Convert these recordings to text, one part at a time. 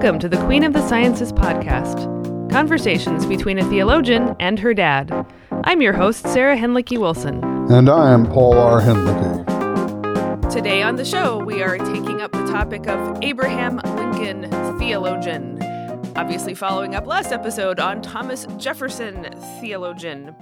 Welcome to the Queen of the Sciences podcast conversations between a theologian and her dad. I'm your host, Sarah Hinlicky Wilson. And I am Paul R. Hinlicky. Today on the show, we are taking up the topic of Abraham Lincoln, theologian. Obviously, following up last episode on Thomas Jefferson, theologian.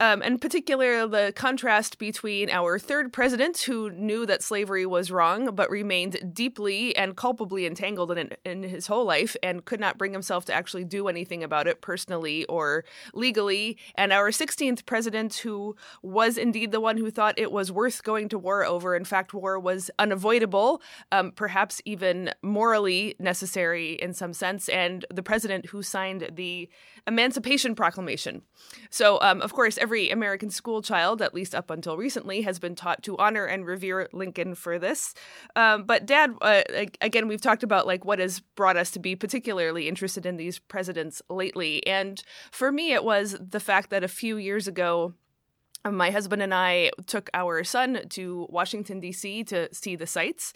Um, in particular, the contrast between our third president, who knew that slavery was wrong, but remained deeply and culpably entangled in it in his whole life and could not bring himself to actually do anything about it personally or legally, and our 16th president, who was indeed the one who thought it was worth going to war over. In fact, war was unavoidable, um, perhaps even morally necessary in some sense, and the president who signed the Emancipation Proclamation. So, um, of course, every American school child, at least up until recently, has been taught to honor and revere Lincoln for this. Um, but, Dad, uh, again, we've talked about like what has brought us to be particularly interested in these presidents lately, and for me, it was the fact that a few years ago my husband and I took our son to Washington, D.C. to see the sights.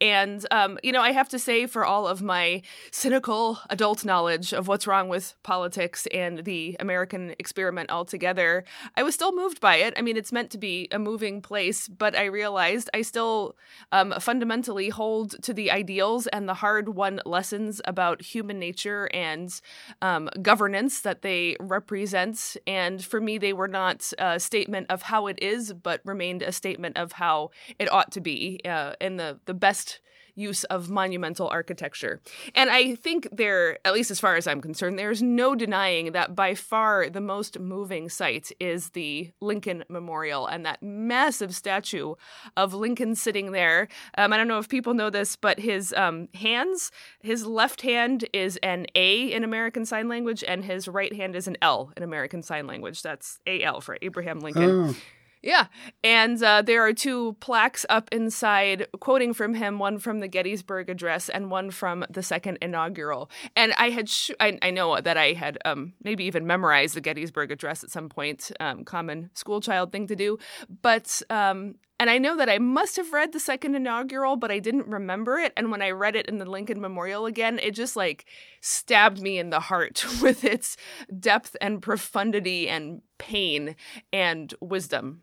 And, um, you know, I have to say, for all of my cynical adult knowledge of what's wrong with politics and the American experiment altogether, I was still moved by it. I mean, it's meant to be a moving place, but I realized I still um, fundamentally hold to the ideals and the hard won lessons about human nature and um, governance that they represent. And for me, they were not uh, statements statement of how it is, but remained a statement of how it ought to be uh, in the, the best use of monumental architecture. And I think there, at least as far as I'm concerned, there's no denying that by far the most moving sight is the Lincoln Memorial and that massive statue of Lincoln sitting there. Um, I don't know if people know this, but his um, hands, his left hand is an A in American Sign Language, and his right hand is an L in American Sign Language. That's AL for Abraham Lincoln. Oh. Yeah. And uh, there are two plaques up inside quoting from him, one from the Gettysburg Address and one from the second inaugural. And I had, sh- I, I, know that I had um, maybe even memorized the Gettysburg Address at some point, um, common school child thing to do. But, um, and I know that I must have read the second inaugural, but I didn't remember it. And when I read it in the Lincoln Memorial again, it just like stabbed me in the heart with its depth and profundity and pain and wisdom.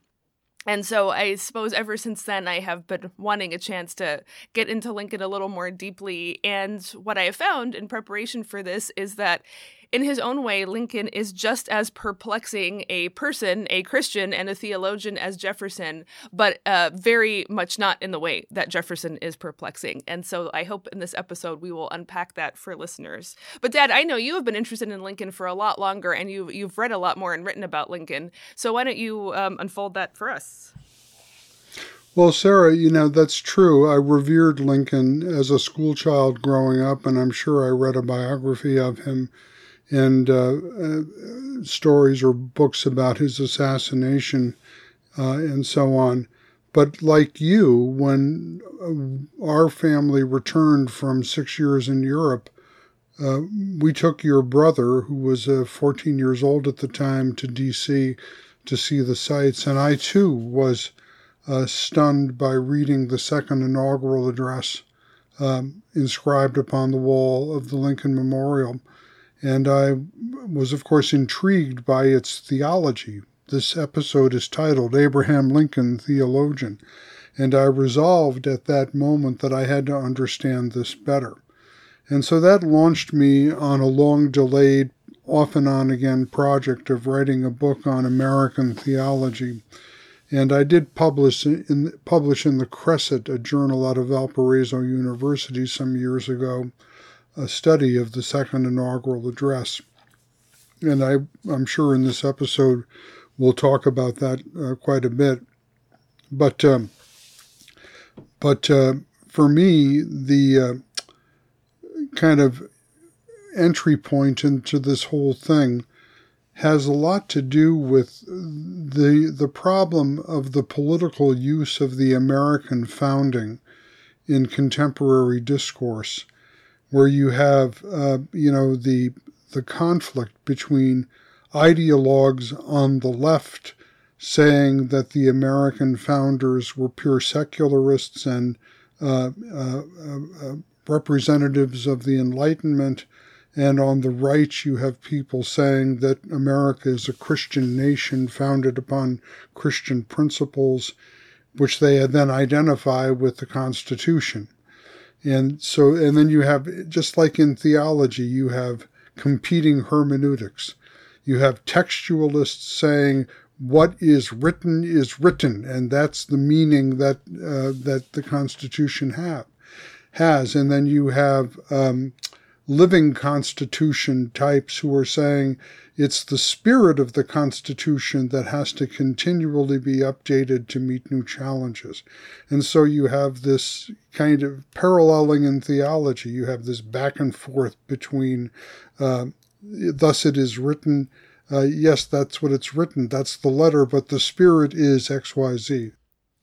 And so I suppose ever since then, I have been wanting a chance to get into Lincoln a little more deeply. And what I have found in preparation for this is that in his own way, Lincoln is just as perplexing a person, a Christian, and a theologian as Jefferson, but uh, very much not in the way that Jefferson is perplexing. And so I hope in this episode we will unpack that for listeners. But Dad, I know you have been interested in Lincoln for a lot longer, and you you've read a lot more and written about Lincoln. So why don't you um, unfold that for us? Well, Sarah, you know, that's true. I revered Lincoln as a schoolchild growing up, and I'm sure I read a biography of him and uh, uh, stories or books about his assassination uh, and so on. But like you, when uh, our family returned from six years in Europe, uh, we took your brother, who was 14 years old at the time, to D.C. to see the sights, and I too was stunned by reading the second inaugural address um, inscribed upon the wall of the Lincoln Memorial and I was, of course, intrigued by its theology. This episode is titled Abraham Lincoln Theologian, and I resolved at that moment that I had to understand this better. And so that launched me on a long delayed, off and on again project of writing a book on American theology. And I did publish in, publish in the Cresset, a journal out of Valparaiso University, some years ago a study of the second inaugural address. And I, I'm sure in this episode we'll talk about that uh, quite a bit. But, um, but uh, for me, the uh, kind of entry point into this whole thing has a lot to do with the the problem of the political use of the American founding in contemporary discourse where you have, uh, you know, the the conflict between ideologues on the left saying that the American founders were pure secularists and uh, uh, uh representatives of the Enlightenment, and on the right, you have people saying that America is a Christian nation founded upon Christian principles, which they then identify with the Constitution. And so, and then you have, just like in theology, you have competing hermeneutics. You have textualists saying what is written is written, and that's the meaning that uh, that the Constitution have has. And then you have um, living Constitution types who are saying it's the spirit of the Constitution that has to continually be updated to meet new challenges. And so you have this kind of paralleling in theology. You have this back and forth between, uh, thus it is written. Uh, yes, that's what it's written. That's the letter, but the spirit is XYZ.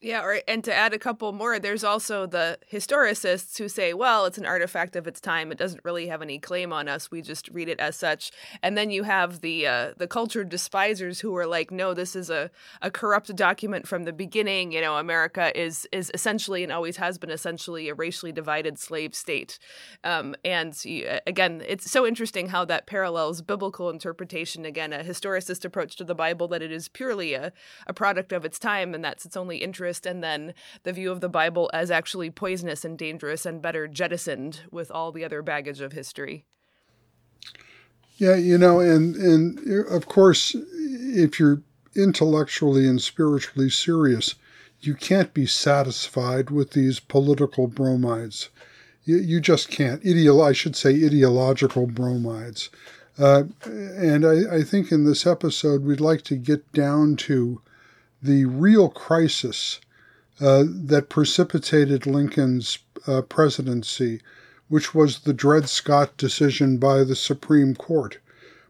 Yeah, or and to add a couple more, there's also the historicists who say, well, it's an artifact of its time. It doesn't really have any claim on us. We just read it as such. And then you have the uh, the cultured despisers who are like, no, this is a, a corrupt document from the beginning. You know, America is is essentially and always has been essentially a racially divided slave state. Um, and again, it's so interesting how that parallels biblical interpretation. Again, a historicist approach to the Bible that it is purely a, a product of its time, and that's its only interest and then the view of the Bible as actually poisonous and dangerous and better jettisoned with all the other baggage of history. Yeah, you know, and and of course, if you're intellectually and spiritually serious, you can't be satisfied with these political bromides. You, you just can't. Ideal, I should say, ideological bromides. Uh, and I, I think in this episode, we'd like to get down to the real crisis uh, that precipitated Lincoln's uh, presidency, which was the Dred Scott decision by the Supreme Court,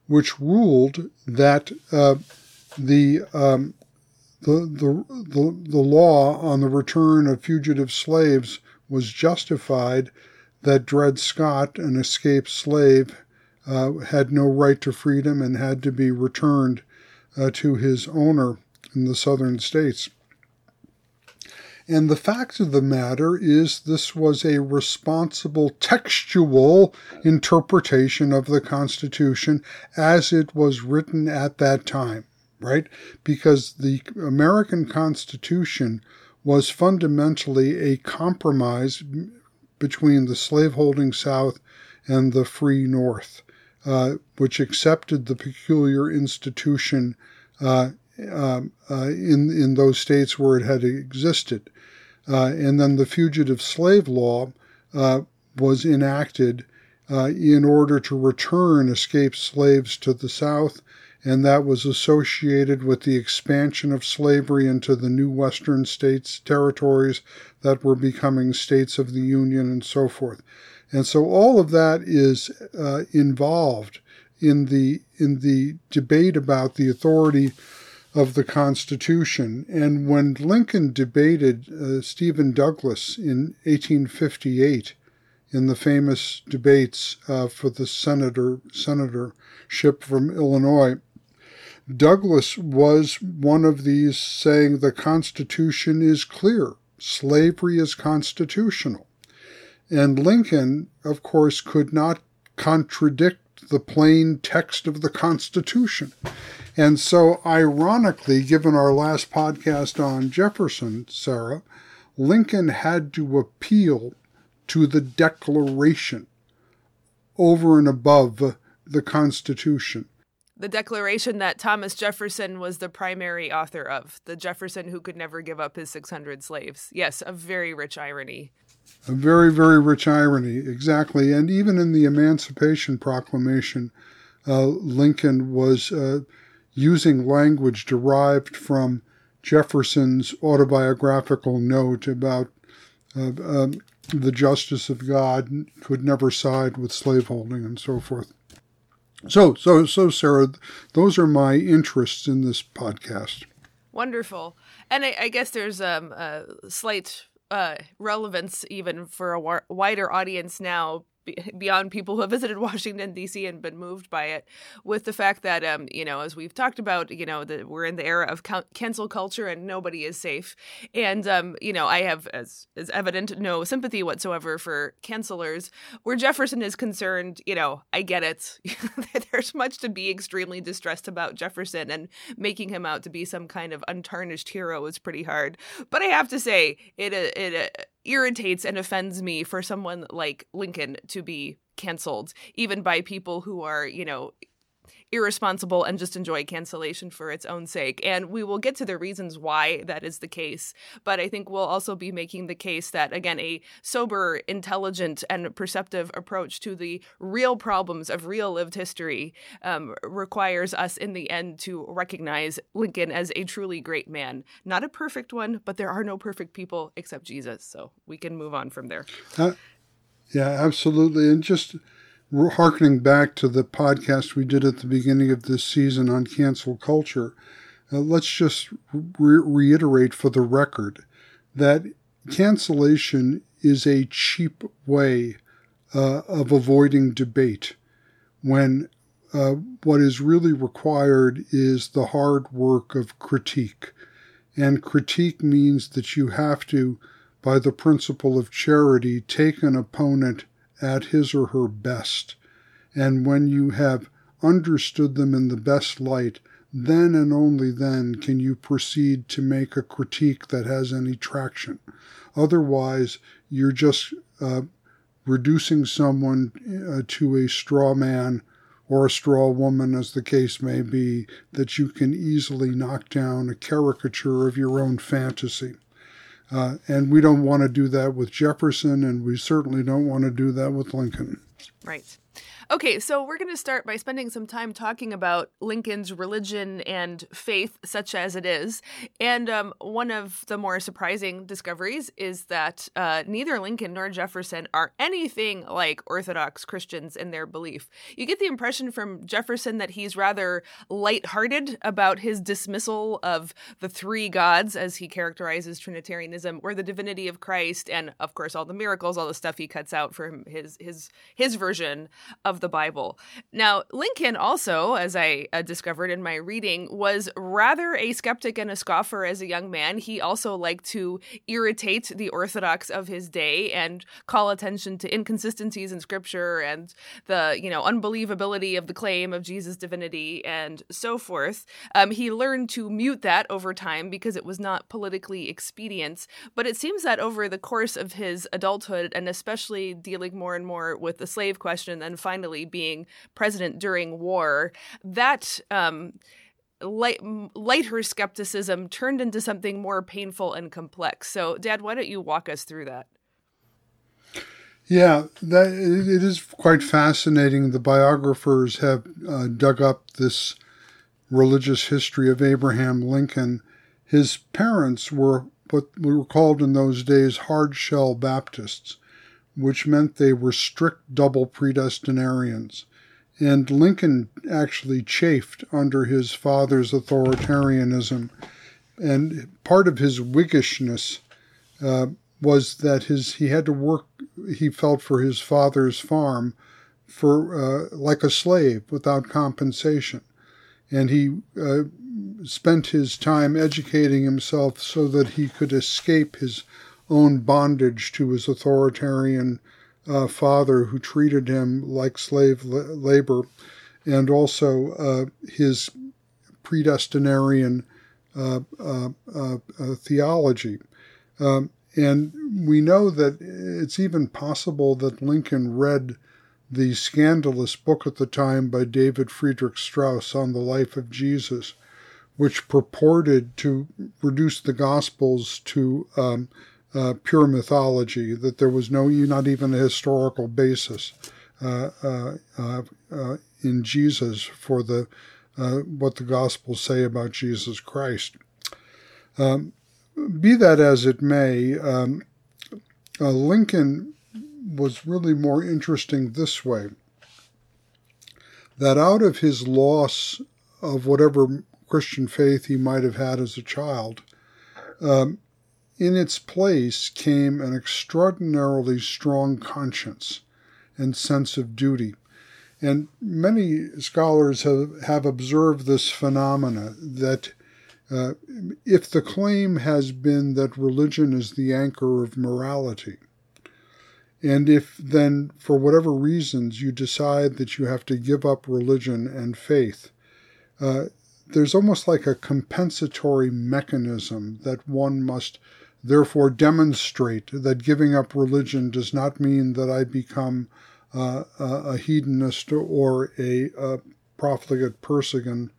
which ruled that uh, the, um, the, the, the, the law on the return of fugitive slaves was justified that Dred Scott, an escaped slave, uh, had no right to freedom and had to be returned uh, to his owner in the southern states. And the fact of the matter is, this was a responsible textual interpretation of the Constitution as it was written at that time, right? Because the American Constitution was fundamentally a compromise between the slaveholding South and the free North, uh, which accepted the peculiar institution uh, um, uh, in in those states where it had existed, uh, and then the fugitive slave law uh, was enacted uh, in order to return escaped slaves to the South, and that was associated with the expansion of slavery into the new Western states territories that were becoming states of the Union and so forth. And so all of that is uh, involved in the in the debate about the authority of the Constitution. And when Lincoln debated uh, Stephen Douglas in 1858 in the famous debates uh, for the senator senatorship from Illinois, Douglas was one of these saying the Constitution is clear, slavery is constitutional. And Lincoln, of course, could not contradict the plain text of the Constitution. And so, ironically, given our last podcast on Jefferson, Sarah, Lincoln had to appeal to the Declaration over and above the Constitution. The Declaration that Thomas Jefferson was the primary author of, the Jefferson who could never give up his 600 slaves. Yes, a very rich irony. A very, very rich irony, exactly. And even in the Emancipation Proclamation, uh, Lincoln was. Uh, using language derived from Jefferson's autobiographical note about uh, um, the justice of God could never side with slaveholding and so forth. So, so, so, Sarah, those are my interests in this podcast. Wonderful, and I, I guess there's um, a slight uh, relevance even for a wider audience now beyond people who have visited Washington D.C. and been moved by it, with the fact that um, you know, as we've talked about, you know, that we're in the era of cancel culture and nobody is safe, and um, you know, I have, as is evident, no sympathy whatsoever for cancelers. Where Jefferson is concerned, you know, I get it. There's much to be extremely distressed about Jefferson, and making him out to be some kind of untarnished hero is pretty hard. But I have to say, it it irritates and offends me for someone like Lincoln to be canceled, even by people who are, you know, irresponsible and just enjoy cancellation for its own sake. And we will get to the reasons why that is the case. But I think we'll also be making the case that, again, a sober, intelligent, and perceptive approach to the real problems of real lived history um, requires us in the end to recognize Lincoln as a truly great man. Not a perfect one, but there are no perfect people except Jesus. So we can move on from there. Uh, yeah, absolutely. And just harkening back to the podcast we did at the beginning of this season on cancel culture, uh, let's just re- reiterate for the record that cancellation is a cheap way uh, of avoiding debate when uh, what is really required is the hard work of critique. And critique means that you have to, by the principle of charity, take an opponent at his or her best. And when you have understood them in the best light, then and only then can you proceed to make a critique that has any traction. Otherwise, you're just uh, reducing someone uh, to a straw man or a straw woman, as the case may be, that you can easily knock down a caricature of your own fantasy. Uh, and we don't want to do that with Jefferson, and we certainly don't want to do that with Lincoln. Right. Okay, so we're going to start by spending some time talking about Lincoln's religion and faith, such as it is. And um, one of the more surprising discoveries is that uh, neither Lincoln nor Jefferson are anything like Orthodox Christians in their belief. You get the impression from Jefferson that he's rather lighthearted about his dismissal of the three gods, as he characterizes Trinitarianism, or the divinity of Christ, and of course all the miracles, all the stuff he cuts out from his his his version of the Bible. Now, Lincoln also, as I uh, discovered in my reading, was rather a skeptic and a scoffer as a young man. He also liked to irritate the orthodox of his day and call attention to inconsistencies in scripture and the, you know, unbelievability of the claim of Jesus' divinity and so forth. Um, he learned to mute that over time because it was not politically expedient. But it seems that over the course of his adulthood, and especially dealing more and more with the slave question and finally being president during war, that um, light, lighter skepticism turned into something more painful and complex. So, Dad, why don't you walk us through that? Yeah, that it is quite fascinating. The biographers have uh, dug up this religious history of Abraham Lincoln. His parents were what were called in those days hard shell Baptists which meant they were strict double predestinarians. And Lincoln actually chafed under his father's authoritarianism. And part of his Whiggishness uh, was that his he had to work, he felt, for his father's farm for uh, like a slave without compensation. And he uh, spent his time educating himself so that he could escape his own bondage to his authoritarian uh, father who treated him like slave labor, and also uh, his predestinarian uh, uh, uh, theology. Um, and we know that it's even possible that Lincoln read the scandalous book at the time by David Friedrich Strauss on the life of Jesus, which purported to reduce the Gospels to um, uh, pure mythology, that there was no, not even a historical basis uh, uh, uh, in Jesus for the what the Gospels say about Jesus Christ. Um, be that as it may, um, Lincoln was really more interesting this way that out of his loss of whatever Christian faith he might have had as a child, um, in its place came an extraordinarily strong conscience. and sense of duty. And many scholars have, have observed this phenomena that uh, if the claim has been that religion is the anchor of morality, and if then, for whatever reasons, you decide that you have to give up religion and faith, uh, there's almost like a compensatory mechanism that one must therefore demonstrate that giving up religion does not mean that I become uh, a, hedonist or a, a profligate person,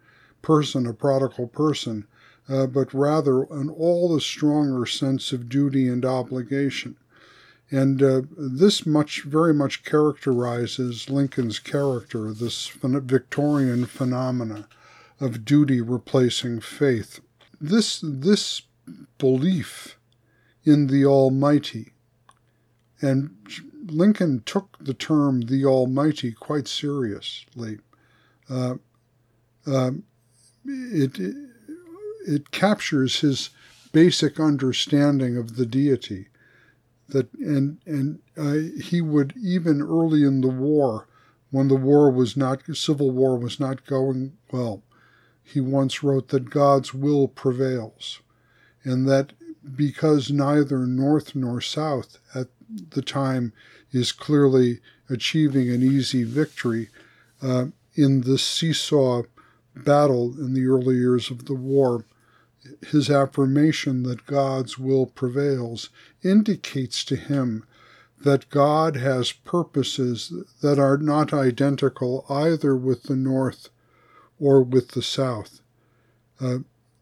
person, a prodigal person, uh, but rather an all the stronger sense of duty and obligation. And uh, this much, very much characterizes Lincoln's character, this Victorian phenomena of duty replacing faith. This, this belief in the Almighty, and Lincoln took the term the Almighty quite seriously. Uh, uh, it, it, it captures his basic understanding of the deity. That and and uh, he would even early in the war, when the war was not civil war was not going well, he once wrote that God's will prevails, and that because neither North nor South at the time is clearly achieving an easy victory uh, in the seesaw battle in the early years of the war. His affirmation that God's will prevails indicates to him that God has purposes that are not identical either with the North or with the South. Uh,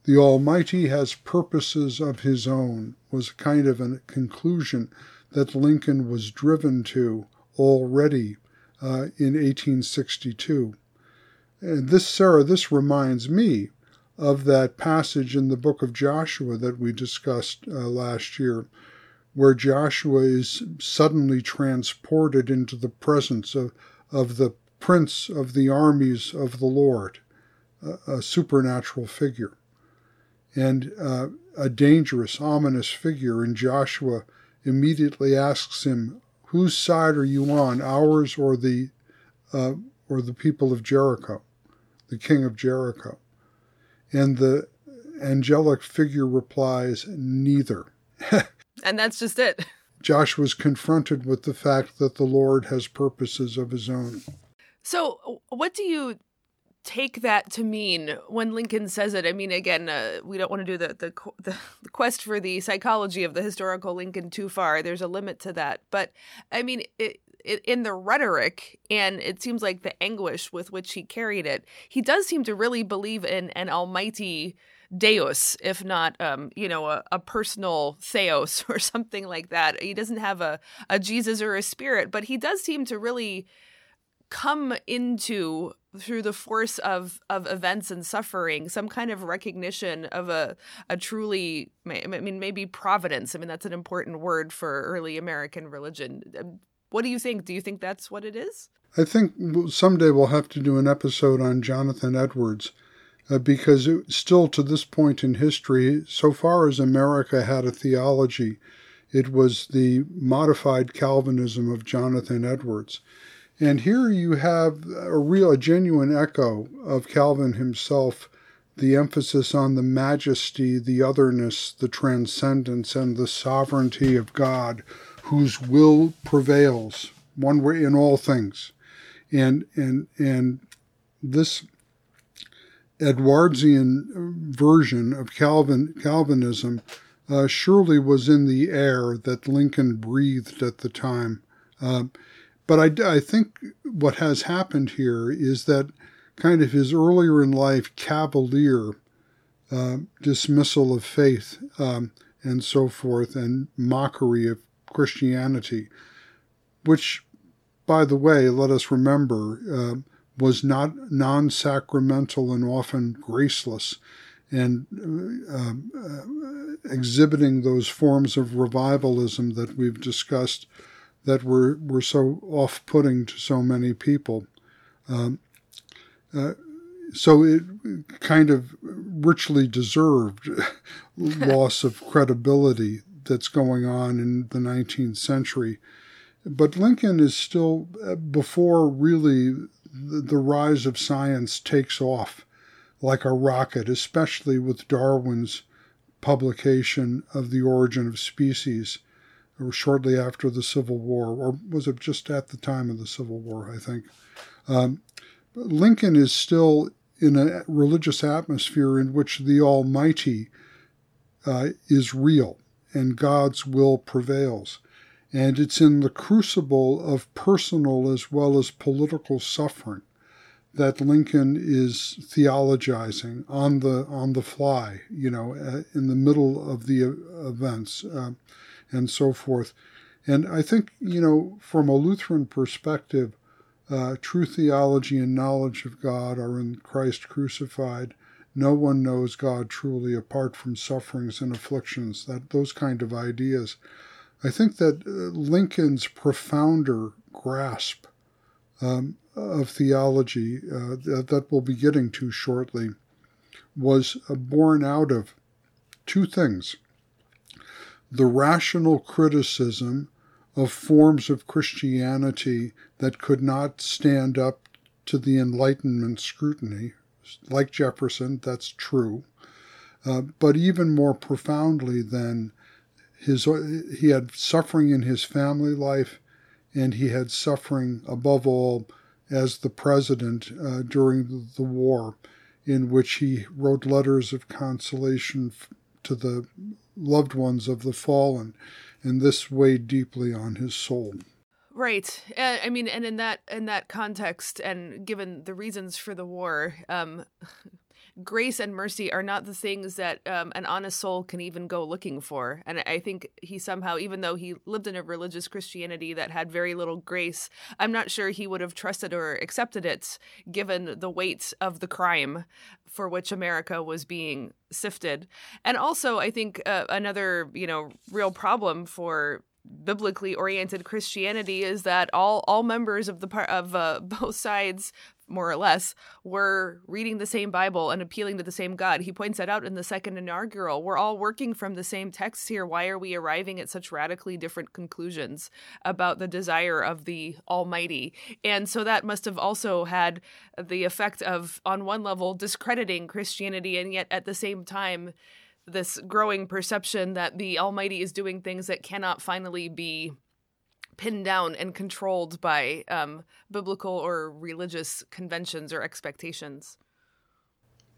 the Almighty has purposes of His own, was kind of a conclusion that Lincoln was driven to already uh, in 1862. And this, Sarah, this reminds me of that passage in the book of Joshua that we discussed uh, last year, where Joshua is suddenly transported into the presence of, of the prince of the armies of the Lord, a, a supernatural figure. And uh, a dangerous, ominous figure, and Joshua immediately asks him, "Whose side are you on, ours or the uh, or the people of Jericho, the king of Jericho?" And the angelic figure replies, "Neither." and that's just it. Joshua is confronted with the fact that the Lord has purposes of his own. So, what do you take that to mean when Lincoln says it? I mean, again, uh, we don't want to do the, the, the quest for the psychology of the historical Lincoln too far. There's a limit to that, but I mean, it, it, in the rhetoric and it seems like the anguish with which he carried it, he does seem to really believe in an almighty deus, if not, um, you know, a, a, personal theos or something like that. He doesn't have a, a Jesus or a spirit, but he does seem to really come into through the force of of events and suffering some kind of recognition of a a truly i mean maybe providence. I mean that's an important word for early american religion. Um, what do you think? Do you think that's what it is? I think someday we'll have to do an episode on jonathan edwards uh, because it, still to this point in history so far as america had a theology it was the modified calvinism of jonathan edwards and here you have a real, a genuine echo of Calvin himself, the emphasis on the majesty, the otherness, the transcendence, and the sovereignty of God, whose will prevails one way in all things. And, and, and this Edwardsian version of Calvin, Calvinism uh, surely was in the air that Lincoln breathed at the time. Uh, but I, I think what has happened here is that kind of his earlier in life cavalier uh, dismissal of faith um, and so forth and mockery of Christianity, which, by the way, let us remember, uh, was not non sacramental and often graceless and uh, uh, exhibiting those forms of revivalism that we've discussed that were, were so off putting to so many people. Um, uh, so it kind of richly deserved loss of credibility that's going on in the 19th century. But Lincoln is still uh, before really the, the rise of science takes off like a rocket, especially with Darwin's publication of The Origin of Species or shortly after the Civil War, or was it just at the time of the Civil War, I think. Um, Lincoln is still in a religious atmosphere in which the Almighty uh, is real and God's will prevails. And it's in the crucible of personal as well as political suffering that Lincoln is theologizing on the on the fly, you know, uh, in the middle of the events, uh, and so forth. And I think, you know, from a Lutheran perspective, uh, true theology and knowledge of God are in Christ crucified. No one knows God truly apart from sufferings and afflictions. That those kind of ideas. I think that uh, Lincoln's profounder grasp um, of theology uh, that, we'll be getting to shortly was uh, born out of two things the rational criticism of forms of Christianity that could not stand up to the Enlightenment scrutiny. Like Jefferson, that's true. Uh, but even more profoundly than his, he had suffering in his family life, and he had suffering above all as the president uh, during the war, in which he wrote letters of consolation to the loved ones of the fallen, and this weighed deeply on his soul. Right. Uh, I mean, and in that in that context, and given the reasons for the war, um, grace and mercy are not the things that um, an honest soul can even go looking for. And I think he somehow, even though he lived in a religious Christianity that had very little grace, I'm not sure he would have trusted or accepted it given the weight of the crime for which America was being sifted. And also, I think uh, another, you know, real problem for biblically oriented Christianity is that all all members of the part of uh, both sides more or less, were reading the same Bible and appealing to the same God. He points that out in the second inaugural. We're all working from the same text here. Why are we arriving at such radically different conclusions about the desire of the Almighty? And so that must have also had the effect of, on one level, discrediting Christianity, and yet at the same time, this growing perception that the Almighty is doing things that cannot finally be pinned down and controlled by um, biblical or religious conventions or expectations?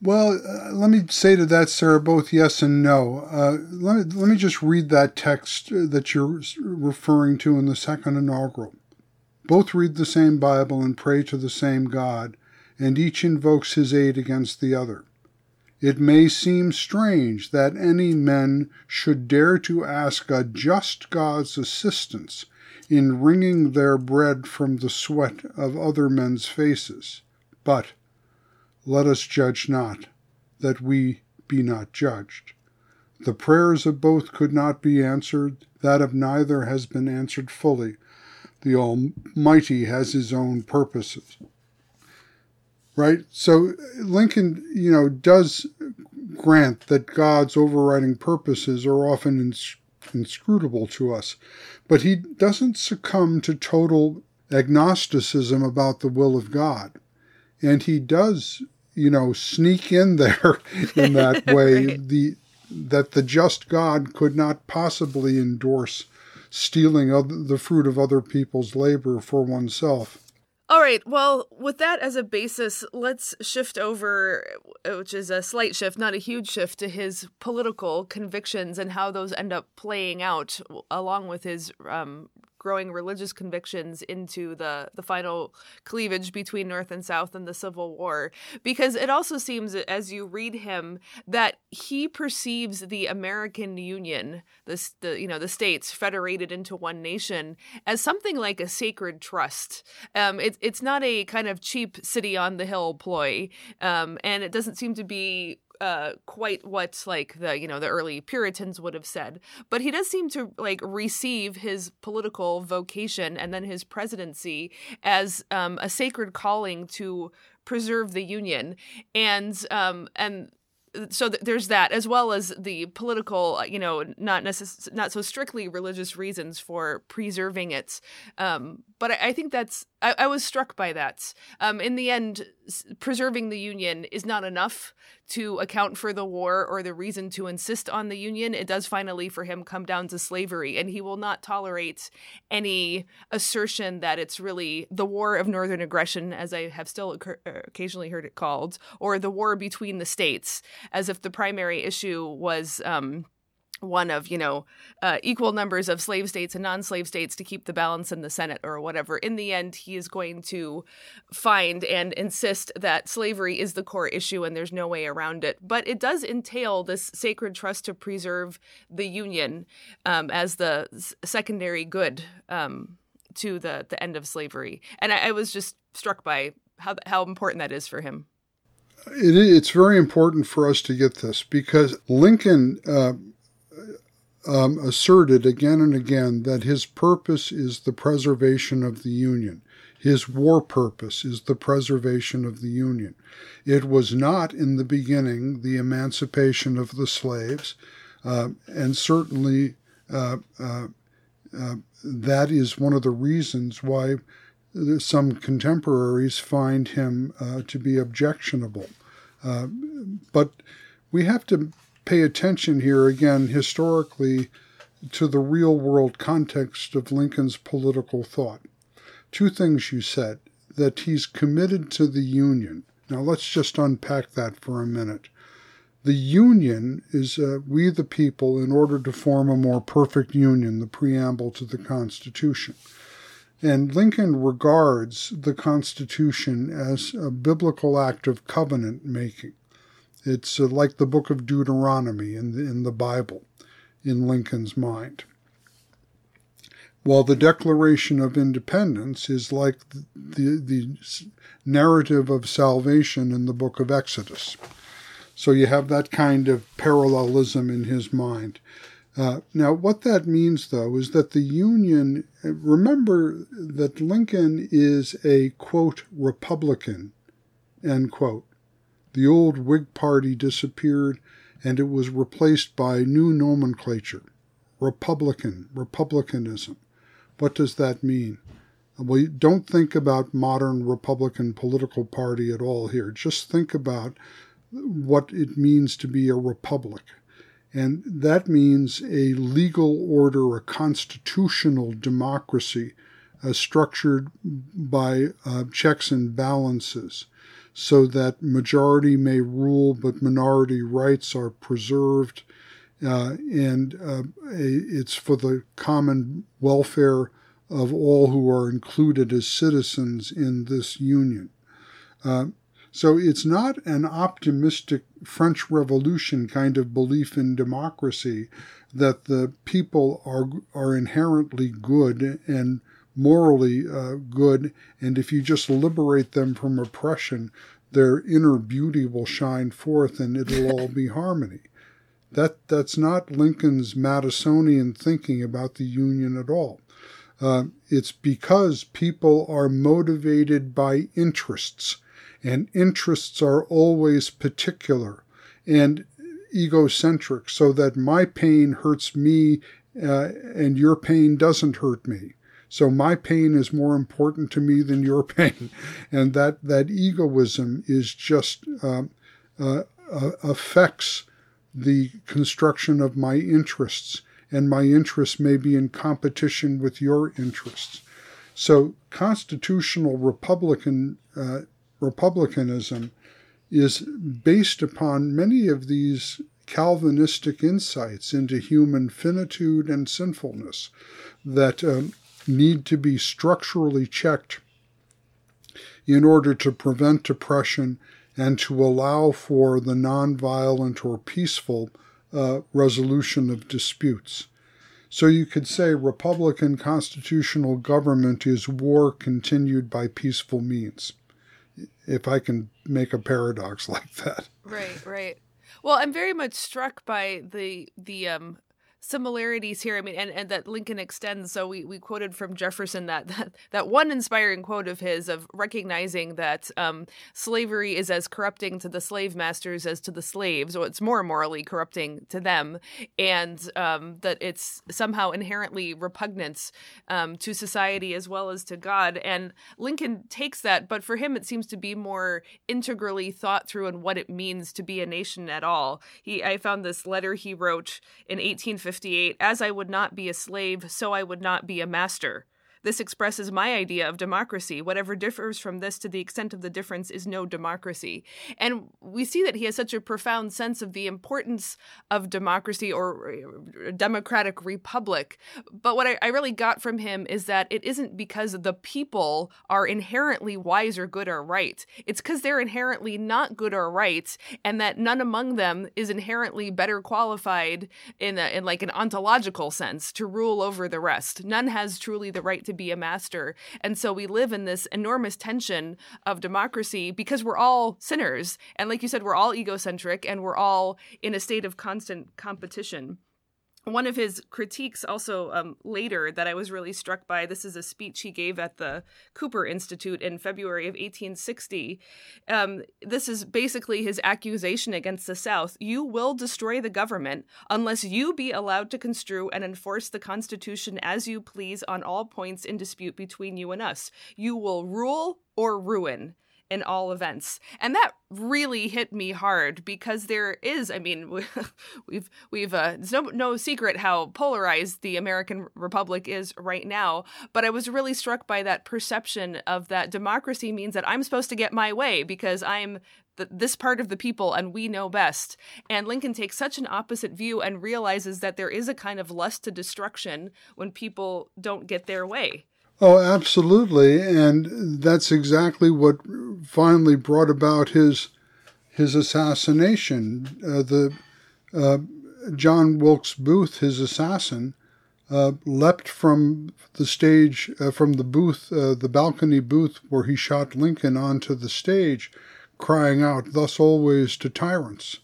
Well, uh, let me say to that, Sarah, both yes and no. Uh, let, me, let me just read that text that you're referring to in the second inaugural. Both read the same Bible and pray to the same God, and each invokes his aid against the other. It may seem strange that any men should dare to ask a just God's assistance in wringing their bread from the sweat of other men's faces. But let us judge not, that we be not judged. The prayers of both could not be answered, that of neither has been answered fully. The Almighty has his own purposes. Right? So Lincoln, you know, does grant that God's overriding purposes are often inscrutable to us. But he doesn't succumb to total agnosticism about the will of God. And he does, you know, sneak in there in that way right. the that the just God could not possibly endorse stealing other, the fruit of other people's labor for oneself. All right. Well, with that as a basis, let's shift over, which is a slight shift, not a huge shift, to his political convictions and how those end up playing out, along with his um, growing religious convictions into the the final cleavage between North and South in the Civil War. Because it also seems as you read him that he perceives the American Union the, the you know the states federated into one nation as something like a sacred trust. Um, it, it's not a kind of cheap city on the hill ploy. Um, and it doesn't seem to be uh, quite what like the you know the early Puritans would have said, but he does seem to like receive his political vocation and then his presidency as um, a sacred calling to preserve the union, and um, and so th- there's that as well as the political uh, you know not necess- not so strictly religious reasons for preserving it. Um, but I, I, think that's I, I was struck by that. Um, in the end preserving the union is not enough to account for the war or the reason to insist on the union. It does finally for him come down to slavery and he will not tolerate any assertion that it's really the war of northern aggression as i have still uh, occasionally heard it called or the war between the states as if the primary issue was um, one of you know uh, equal numbers of slave states and non-slave states to keep the balance in the senate or whatever. In the end he is going to find and insist that slavery is the core issue and there's no way around it. But it does entail this sacred trust to preserve the union um, as the secondary good um, to the the end of slavery. And I, I was just struck by how how important that is for him. It, it's very important for us to get this because Lincoln uh, um, asserted again and again that his purpose is the preservation of the Union. His war purpose is the preservation of the Union. It was not in the beginning the emancipation of the slaves, uh, and certainly uh, uh, uh that is one of the reasons why some contemporaries find him uh, to be objectionable. Uh, but we have to pay attention here again historically to the real world context of Lincoln's political thought. Two things you said that he's committed to the Union. Now let's just unpack that for a minute. The Union is uh, we the people in order to form a more perfect union, the preamble to the Constitution. And Lincoln regards the Constitution as a biblical act of covenant making. It's uh, like the book of Deuteronomy in the, in the Bible, in Lincoln's mind. While the Declaration of Independence is like the, the, the narrative of salvation in the book of Exodus. So you have that kind of parallelism in his mind. Uh, now, what that means, though, is that the Union, remember that Lincoln is a, quote, Republican, end quote. The old Whig Party disappeared and it was replaced by new nomenclature Republican, Republicanism. What does that mean? Well, don't think about modern Republican political party at all here. Just think about what it means to be a republic. And that means a legal order, a constitutional democracy uh, structured by uh, checks and balances so that majority may rule but minority rights are preserved. Uh, and uh, it's for the common welfare of all who are included as citizens in this union. Uh, so it's not an optimistic French Revolution kind of belief in democracy that the people are are inherently good and morally uh, good, and if you just liberate them from oppression, their inner beauty will shine forth, and it'll all be harmony. That that's not Lincoln's Madisonian thinking about the Union at all. Uh, it's because people are motivated by interests and interests are always particular and egocentric so that my pain hurts me uh, and your pain doesn't hurt me. So my pain is more important to me than your pain. And that, that egoism is just um, uh, uh, affects the construction of my interests. And my interests may be in competition with your interests. So constitutional Republican uh, republicanism is based upon many of these Calvinistic insights into human finitude and sinfulness that um, need to be structurally checked in order to prevent depression and to allow for the nonviolent or peaceful uh, resolution of disputes. So you could say Republican constitutional government is war continued by peaceful means if I can make a paradox like that. Right, right. Well, I'm very much struck by the the um similarities here. I mean, and, and that Lincoln extends. So we, we quoted from Jefferson that, that that one inspiring quote of his of recognizing that um, slavery is as corrupting to the slave masters as to the slaves, or it's more morally corrupting to them, and um, that it's somehow inherently repugnant um, to society as well as to God. And Lincoln takes that, but for him, it seems to be more integrally thought through in what it means to be a nation at all. He, I found this letter he wrote in 1850 58 As I would not be a slave, so I would not be a master. This expresses my idea of democracy. Whatever differs from this to the extent of the difference is no democracy. And we see that he has such a profound sense of the importance of democracy or uh, democratic republic. But what I, I really got from him is that it isn't because the people are inherently wise or good or right. It's because they're inherently not good or right, and that none among them is inherently better qualified in a, in like an ontological sense to rule over the rest. None has truly the right to to be a master. And so we live in this enormous tension of democracy because we're all sinners. And like you said, we're all egocentric and we're all in a state of constant competition one of his critiques also um, later that I was really struck by this is a speech he gave at the Cooper Institute in February of 1860. Um, this is basically his accusation against the South. You will destroy the government unless you be allowed to construe and enforce the Constitution as you please on all points in dispute between you and us. You will rule or ruin in all events. And that really hit me hard because there is, I mean, we've we've uh, it's no no secret how polarized the American Republic is right now, but I was really struck by that perception of that democracy means that I'm supposed to get my way because I'm this part of the people and we know best. And Lincoln takes such an opposite view and realizes that there is a kind of lust to destruction when people don't get their way. Oh, absolutely, and that's exactly what finally brought about his his assassination. Uh, the uh, John Wilkes Booth, his assassin, uh, leapt from the stage, uh, from the booth, uh, the balcony booth where he shot Lincoln, onto the stage, crying out, "Thus always to tyrants."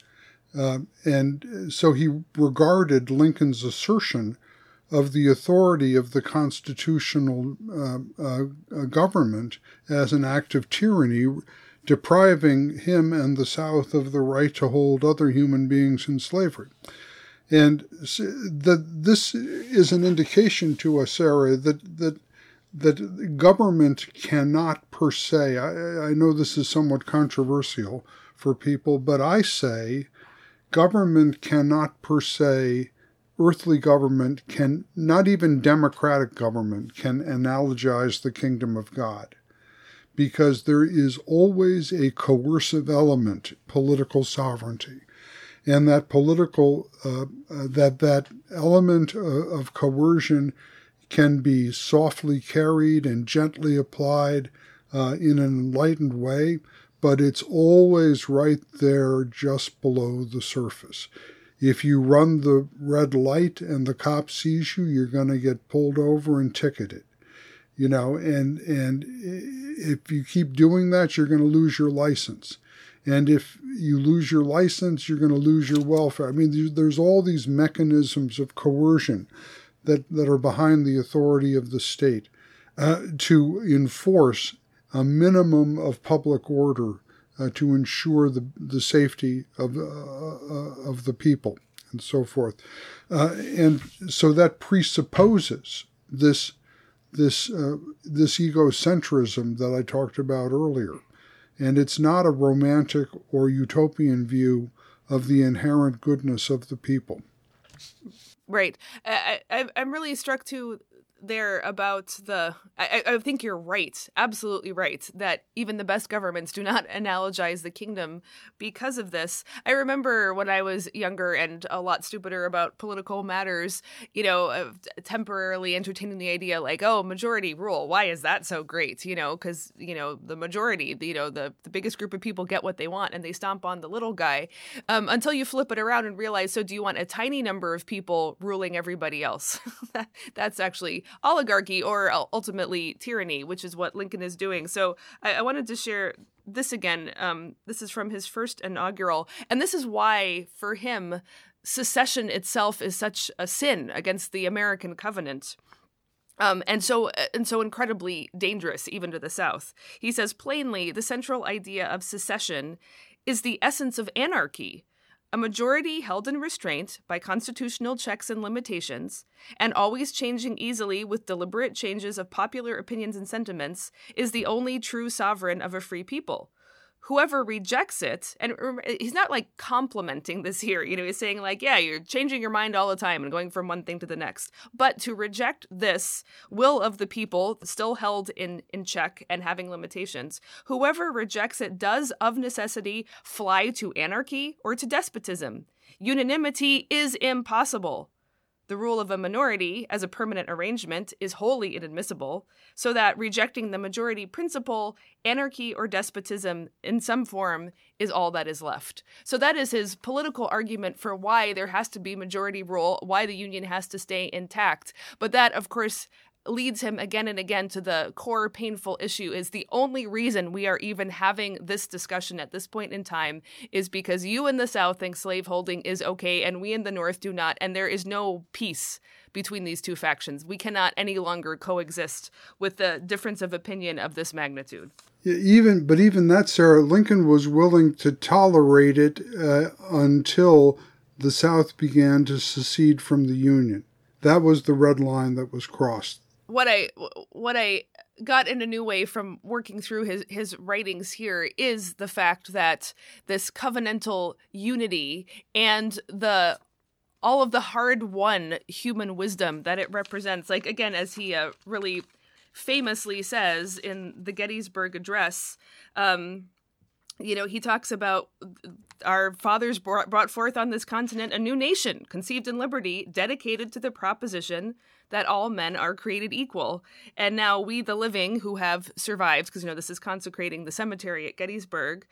Uh, and so he regarded Lincoln's assertion of the authority of the constitutional uh, uh, uh, government as an act of tyranny, depriving him and the South of the right to hold other human beings in slavery. And that this is an indication to us, Sarah, that that that government cannot per se. I, I know this is somewhat controversial for people, but I say government cannot per se earthly government can, not even democratic government, can analogize the kingdom of God. Because there is always a coercive element, political sovereignty. And that political, uh, uh, that, that element uh, of coercion can be softly carried and gently applied uh, in an enlightened way, but it's always right there just below the surface. If you run the red light and the cop sees you, you're going to get pulled over and ticketed. You know, and and if you keep doing that, you're going to lose your license. And if you lose your license, you're going to lose your welfare. I mean, there's all these mechanisms of coercion that, that are behind the authority of the state uh, to enforce a minimum of public order uh, to ensure the, the safety of, uh, uh, of the people and so forth. Uh, and so that presupposes this, this, uh, this egocentrism that I talked about earlier. And it's not a romantic or utopian view of the inherent goodness of the people. Right. I, I, I'm really struck too there about the I, I think you're right absolutely right that even the best governments do not analogize the kingdom because of this. I remember when i was younger and a lot stupider about political matters you know temporarily entertaining the idea like oh majority rule why is that so great? You know because you know the majority you know the, the biggest group of people get what they want and they stomp on the little guy um, until you flip it around and realize so do you want a tiny number of people ruling everybody else? That's actually oligarchy or ultimately tyranny, which is what Lincoln is doing. So I, I wanted to share this again. Um, this is from his first inaugural, and this is why, for him, secession itself is such a sin against the American covenant. Um, and so and so incredibly dangerous even to the south he says plainly the central idea of secession is the essence of anarchy a majority held in restraint by constitutional checks and limitations, and always changing easily with deliberate changes of popular opinions and sentiments, is the only true sovereign of a free people whoever rejects it, and he's not like complimenting this here, you know, he's saying, like, yeah, you're changing your mind all the time and going from one thing to the next. But to reject this will of the people, still held in, in check and having limitations, whoever rejects it does of necessity fly to anarchy or to despotism. Unanimity is impossible. The rule of a minority as a permanent arrangement is wholly inadmissible, so that rejecting the majority principle, anarchy or despotism in some form is all that is left. So that is his political argument for why there has to be majority rule, why the union has to stay intact. But that, of course, leads him again and again to the core painful issue is the only reason we are even having this discussion at this point in time is because you in the South think slaveholding is okay and we in the North do not, and there is no peace between these two factions. We cannot any longer coexist with the difference of opinion of this magnitude. Even, but even that, Sarah Lincoln was willing to tolerate it uh, until the South began to secede from the Union. That was the red line that was crossed what I what I got in a new way from working through his his writings here is the fact that this covenantal unity and the all of the hard won human wisdom that it represents like again as he uh, really famously says in the Gettysburg address um you know, he talks about our fathers brought, brought forth on this continent a new nation, conceived in liberty, dedicated to the proposition that all men are created equal. And now we, the living, who have survived, because you know this is consecrating the cemetery at Gettysburg,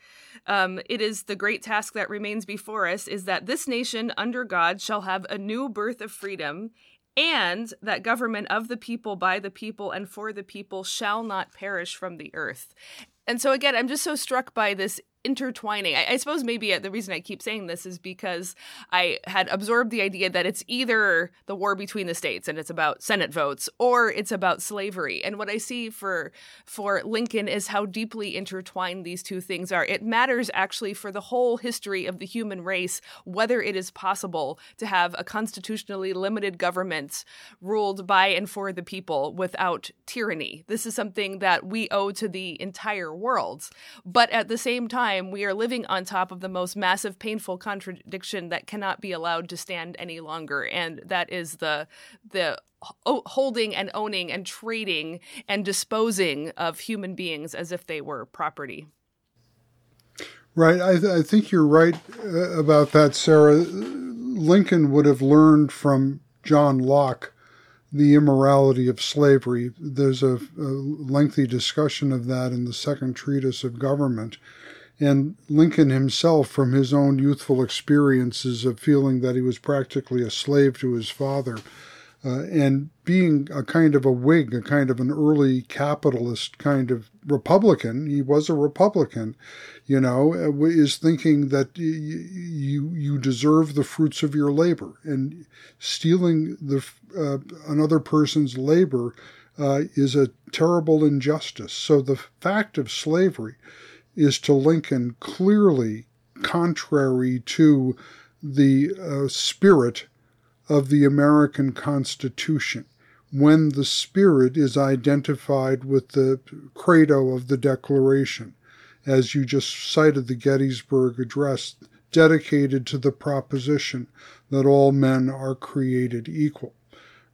um, it is the great task that remains before us: is that this nation under God shall have a new birth of freedom. And that government of the people, by the people, and for the people shall not perish from the earth. And so, again, I'm just so struck by this intertwining. I, I, suppose maybe uh, the reason I keep saying this is because I had absorbed the idea that it's either the war between the states and it's about Senate votes, or it's about slavery. And what I see for for Lincoln is how deeply intertwined these two things are. It matters actually for the whole history of the human race whether it is possible to have a constitutionally limited government ruled by and for the people without tyranny. This is something that we owe to the entire world. But at the same time time, we are living on top of the most massive, painful contradiction that cannot be allowed to stand any longer, and that is the the holding and owning and trading and disposing of human beings as if they were property. Right. I, th- I think you're right uh, about that, Sarah. Lincoln would have learned from John Locke the immorality of slavery. There's a, a, lengthy discussion of that in the second treatise of government and Lincoln himself, from his own youthful experiences of feeling that he was practically a slave to his father, uh, and being a kind of a Whig, a kind of an early capitalist kind of Republican, he was a Republican, you know, uh, is thinking that you you deserve the fruits of your labor, and stealing the uh, another person's labor uh, is a terrible injustice. So the fact of slavery is to Lincoln clearly contrary to the uh, spirit of the American Constitution when the spirit is identified with the credo of the Declaration, as you just cited the Gettysburg Address, dedicated to the proposition that all men are created equal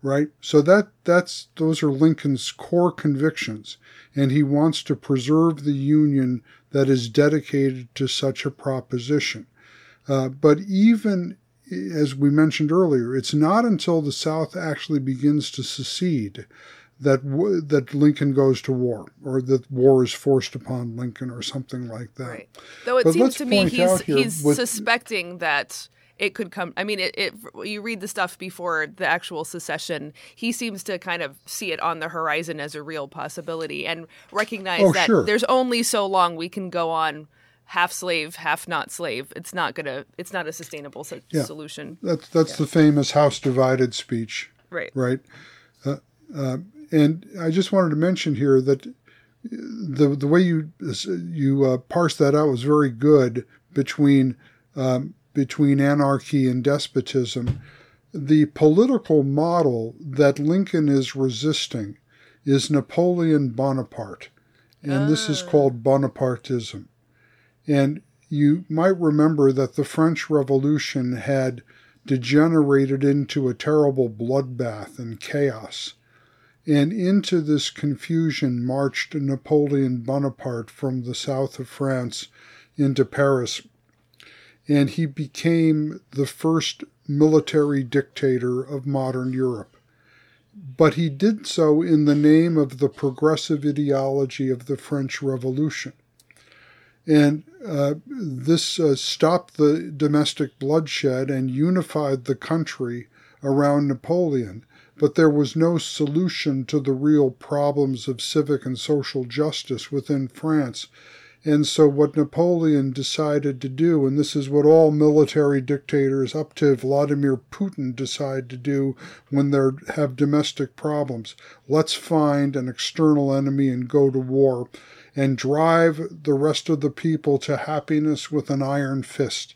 right? So that that's those are Lincoln's core convictions, and he wants to preserve the Union that is dedicated to such a proposition. Uh, but even as we mentioned earlier, it's not until the South actually begins to secede that w- that Lincoln goes to war, or that war is forced upon Lincoln, or something like that. Right. Though it but seems to me he's he's with, suspecting that it could come. I mean, it, it. You read the stuff before the actual secession. He seems to kind of see it on the horizon as a real possibility and recognize oh, that sure. there's only so long we can go on half slave, half not slave. It's not gonna. It's not a sustainable so- Yeah. solution. That's that's the famous house divided speech, Right. right? Uh, uh, and I just wanted to mention here that the the way you you uh, parse that out was very good between um, between anarchy and despotism. The political model that Lincoln is resisting is Napoleon Bonaparte, and this is Ah. called Bonapartism. And you might remember that the French Revolution had degenerated into a terrible bloodbath and chaos. And into this confusion marched Napoleon Bonaparte from the south of France into Paris. And he became the first military dictator of modern Europe. But he did so in the name of the progressive ideology of the French Revolution. And uh, this uh, stopped the domestic bloodshed and unified the country around Napoleon. But there was no solution to the real problems of civic and social justice within France. And so, what Napoleon decided to do, and this is what all military dictators up to Vladimir Putin decide to do when they have domestic problems let's find an external enemy and go to war and drive the rest of the people to happiness with an iron fist.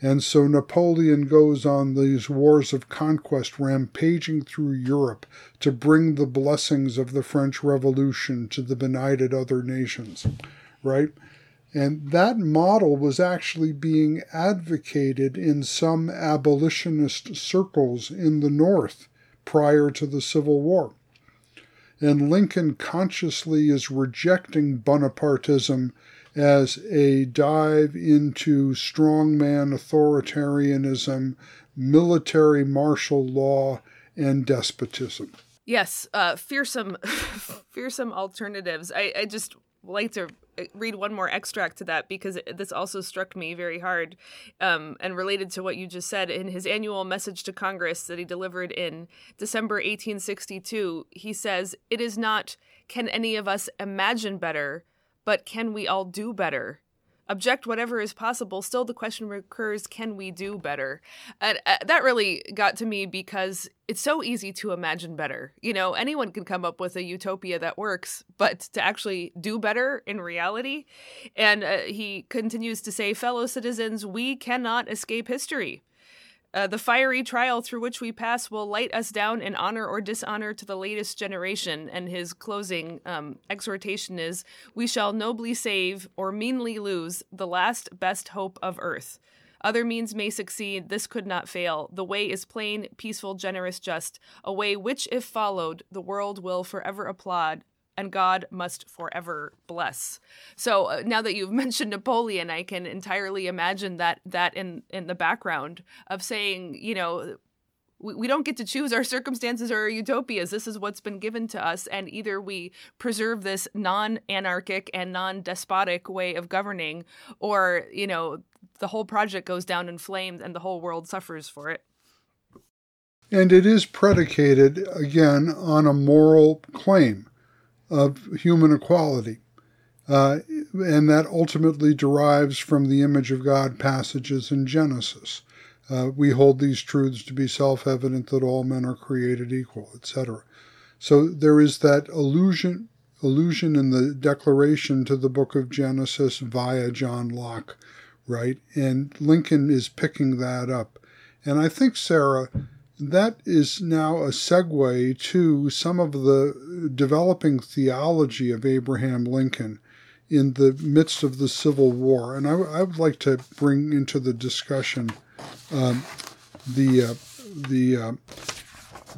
And so Napoleon goes on these wars of conquest, rampaging through Europe to bring the blessings of the French Revolution to the benighted other nations, right? And that model was actually being advocated in some abolitionist circles in the North prior to the Civil War. And Lincoln consciously is rejecting Bonapartism as a dive into strongman authoritarianism, military martial law, and despotism. Yes, uh, fearsome, fearsome alternatives. I, I just like to read one more extract to that because this also struck me very hard um, and related to what you just said in his annual message to Congress that he delivered in December 1862. He says, "It is not can any of us imagine better, but can we all do better?" Object whatever is possible still the question recurs can we do better? And uh, that really got to me because it's so easy to imagine better. You know anyone can come up with a utopia that works but to actually do better in reality and uh, he continues to say fellow citizens we cannot escape history uh, the fiery trial through which we pass will light us down in honor or dishonor to the latest generation. And his closing um, exhortation is We shall nobly save or meanly lose the last best hope of earth. Other means may succeed, this could not fail. The way is plain, peaceful, generous, just, a way which, if followed, the world will forever applaud, and God must forever bless. So uh, now that you've mentioned Napoleon, I can entirely imagine that that in in the background of saying, you know, we, we don't get to choose our circumstances or our utopias. This is what's been given to us, and either we preserve this non-anarchic and non-despotic way of governing, or you know, the whole project goes down in flames and the whole world suffers for it. And it is predicated, again, on a moral claim of human equality. Uh, and that ultimately derives from the image of God passages in Genesis. Uh, we hold these truths to be self evident that all men are created equal, etc. So there is that allusion, allusion in the declaration to the book of Genesis via John Locke, right? And Lincoln is picking that up. And I think, Sarah, that is now a segue to some of the developing theology of Abraham Lincoln in the midst of the Civil War. And I, I would like to bring into the discussion um, the uh, the uh,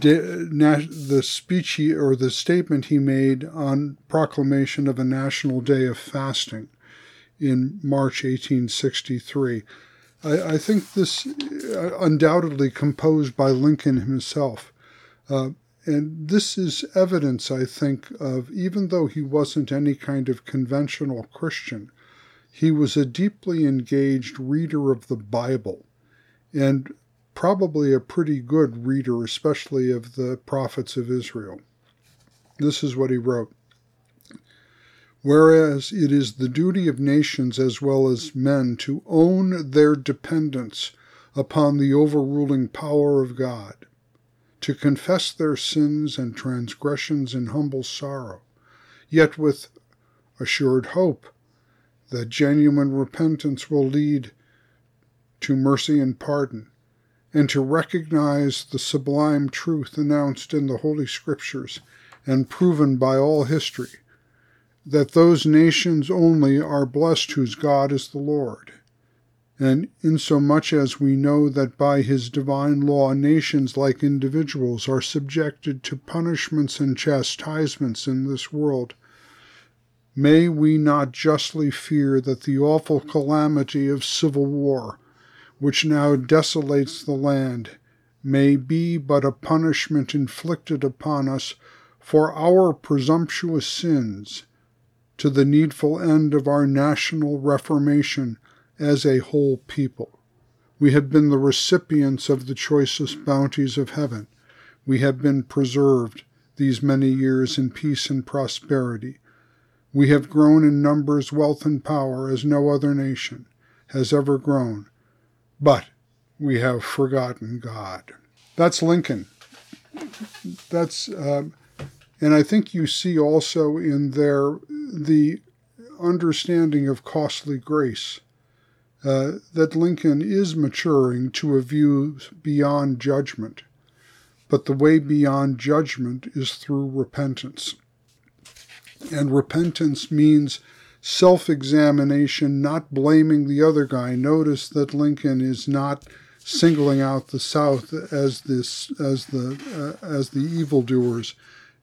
the speech he, or the statement he made on proclamation of a national day of fasting in March 1863. I, I think this uh, undoubtedly composed by Lincoln himself. Uh, and this is evidence, I think, of even though he wasn't any kind of conventional Christian, he was a deeply engaged reader of the Bible and probably a pretty good reader, especially of the prophets of Israel. This is what he wrote Whereas it is the duty of nations as well as men to own their dependence upon the overruling power of God, to confess their sins and transgressions in humble sorrow, yet with assured hope that genuine repentance will lead to mercy and pardon, and to recognize the sublime truth announced in the Holy Scriptures and proven by all history that those nations only are blessed whose God is the Lord. And insomuch as we know that by his divine law nations like individuals are subjected to punishments and chastisements in this world, may we not justly fear that the awful calamity of civil war, which now desolates the land, may be but a punishment inflicted upon us for our presumptuous sins to the needful end of our national reformation as a whole people. We have been the recipients of the choicest bounties of heaven. We have been preserved these many years in peace and prosperity. We have grown in numbers, wealth, and power as no other nation has ever grown. But we have forgotten God. That's Lincoln. That's uh, and I think you see also in there the understanding of costly grace. Uh, that Lincoln is maturing to a view beyond judgment, but the way beyond judgment is through repentance. And repentance means self examination, not blaming the other guy. Notice that Lincoln is not singling out the South as this as the uh, as the evildoers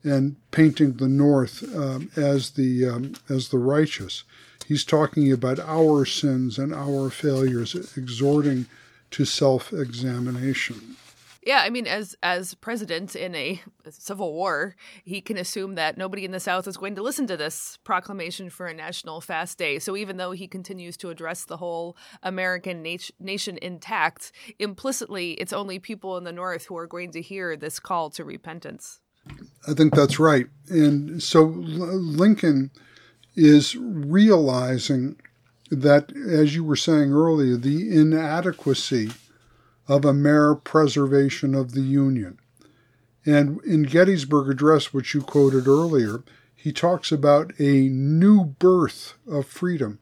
and painting the North um, as the um, as the righteous. He's talking about our sins and our failures, exhorting to self-examination. Yeah, I mean, as as president in a civil war, he can assume that nobody in the South is going to listen to this proclamation for a national fast day. So even though he continues to address the whole American nat- nation intact, implicitly, it's only people in the North who are going to hear this call to repentance. I think that's right. And so Lincoln is realizing that, as you were saying earlier, the inadequacy of a mere preservation of the Union. And in Gettysburg Address, which you quoted earlier, he talks about a new birth of freedom.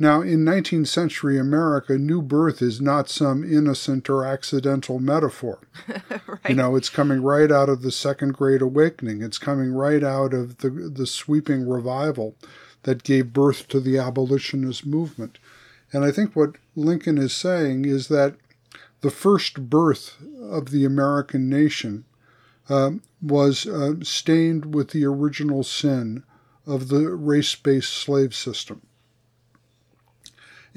Now, in 19th century America, new birth is not some innocent or accidental metaphor. right. You know, it's coming right out of the Second Great Awakening. It's coming right out of the, the sweeping revival that gave birth to the abolitionist movement. And I think what Lincoln is saying is that the first birth of the American nation uh, was uh, stained with the original sin of the race based slave system.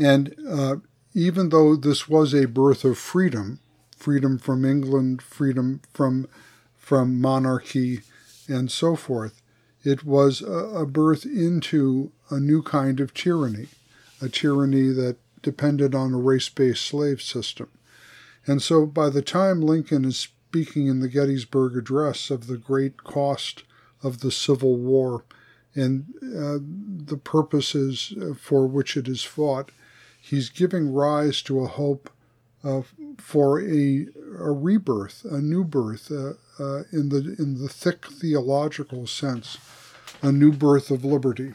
And uh, even though this was a birth of freedom, freedom from England, freedom from from monarchy, and so forth, it was a, a birth into a new kind of tyranny, a tyranny that depended on a race-based slave system. And so by the time Lincoln is speaking in the Gettysburg Address of the great cost of the Civil War and uh, the purposes for which it is fought, he's giving rise to a hope uh, for a, a rebirth, a new birth, uh, uh, in the in the thick theological sense, a new birth of liberty.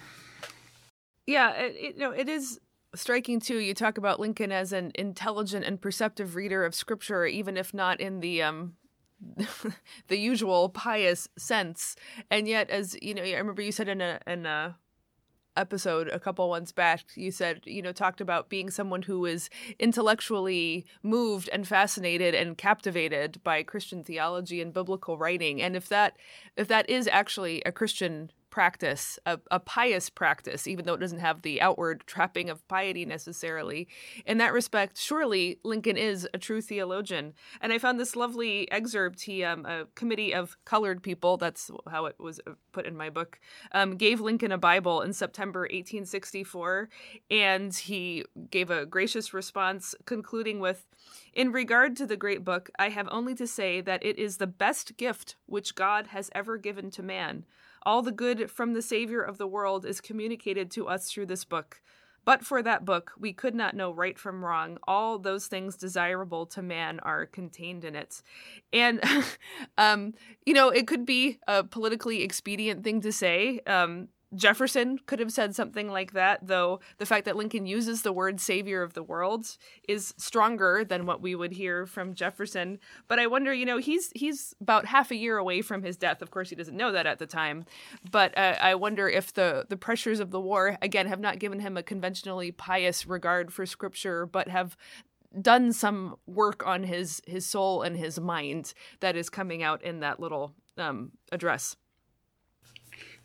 Yeah, it, it, you know, it is striking too. You talk about Lincoln as an intelligent and perceptive reader of Scripture, even if not in the um, the usual pious sense. And yet, as you know, I remember you said in a in a episode a couple ones back you said you know talked about being someone who is intellectually moved and fascinated and captivated by christian theology and biblical writing. And if that if that is actually a christian practice, a, a, pious practice, even though it doesn't have the outward trapping of piety necessarily. In that respect, surely Lincoln is a true theologian. And I found this lovely excerpt. He, um, a committee of colored people, that's how it was uh, put in my book, um, gave Lincoln a Bible in September 1864. And he gave a gracious response, concluding with, in regard to the great book, I have only to say that it is the best gift which God has ever given to man All the good from the Savior of the world is communicated to us through this book. But for that book, we could not know right from wrong. All those things desirable to man are contained in it. And, um, you know, it could be a politically expedient thing to say. Um, Jefferson could have said something like that, though the fact that Lincoln uses the word savior of the world is stronger than what we would hear from Jefferson. But I wonder, you know, he's he's about half a year away from his death. Of course, he doesn't know that at the time. But uh, I wonder if the the pressures of the war again have not given him a conventionally pious regard for scripture, but have done some work on his his soul and his mind that is coming out in that little um, address.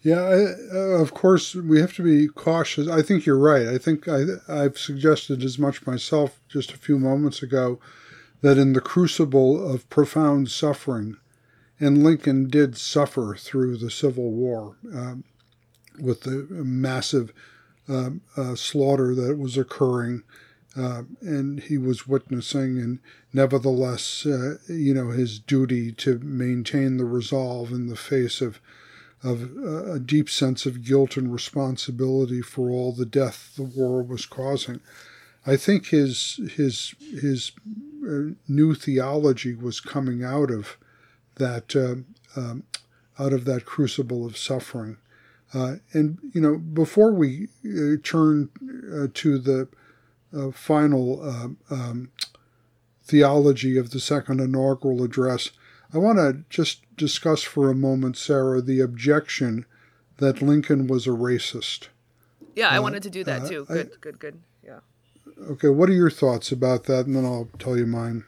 Yeah, I, uh, of course, we have to be cautious. I think you're right. I think I, I've suggested as much myself just a few moments ago that in the crucible of profound suffering, and Lincoln did suffer through the Civil War um, with the massive uh, uh, slaughter that was occurring, uh, and he was witnessing, and nevertheless, uh, you know, his duty to maintain the resolve in the face of of a deep sense of guilt and responsibility for all the death the war was causing. I think his his his uh, new theology was coming out of that uh, um, out of that crucible of suffering. Uh, and you know, before we uh, turn uh, to the uh, final um, theology of the second inaugural address, I want to just discuss for a moment, Sarah, the objection that Lincoln was a racist. Yeah, I uh, wanted to do that uh, too. Good, I, good, good. Yeah. Okay, what are your thoughts about that? And then I'll tell you mine.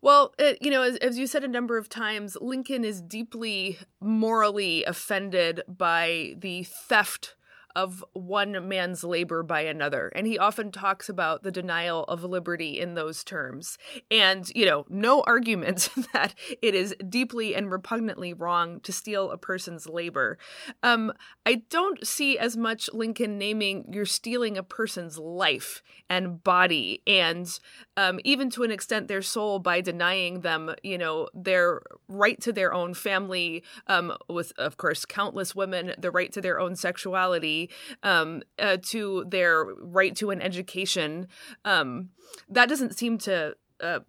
Well, it, you know, as, as, you said a number of times, Lincoln is deeply morally offended by the theft of one man's labor by another. And he often talks about the denial of liberty in those terms. And, you know, no argument that it is deeply and repugnantly wrong to steal a person's labor. Um, I don't see as much Lincoln naming you're stealing a person's life and body and um, even to an extent their soul by denying them, you know, their right to their own family, um, with, of course, countless women, the right to their own sexuality um, uh, to their right to an education. Um, that doesn't seem to uh,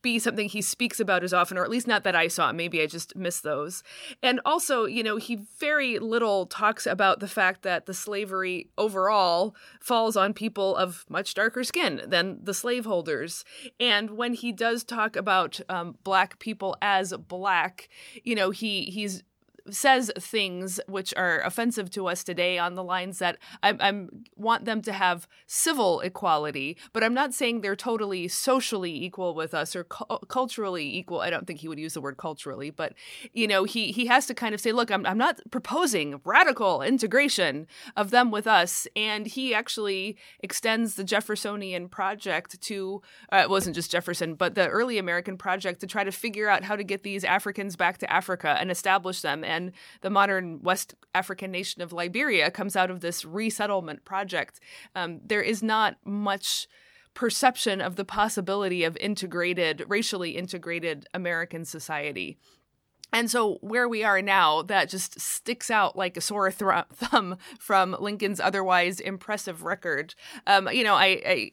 be something he speaks about as often, or at least not that I saw. Maybe I just missed those. And also, you know, he very little talks about the fact that the slavery overall falls on people of much darker skin than the slaveholders. And when he does talk about um, black people as black, you know, he he's says things which are offensive to us today on the lines that I I'm, want them to have civil equality, but I'm not saying they're totally socially equal with us or cu- culturally equal. I don't think he would use the word culturally, but you know, he he has to kind of say, look, I'm I'm not proposing radical integration of them with us, and he actually extends the Jeffersonian project to uh, it wasn't just Jefferson, but the early American project to try to figure out how to get these Africans back to Africa and establish them and the modern West African nation of Liberia comes out of this resettlement project. Um, there is not much perception of the possibility of integrated, racially integrated American society. And so, where we are now, that just sticks out like a sore th- thumb from Lincoln's otherwise impressive record. Um, you know, I, I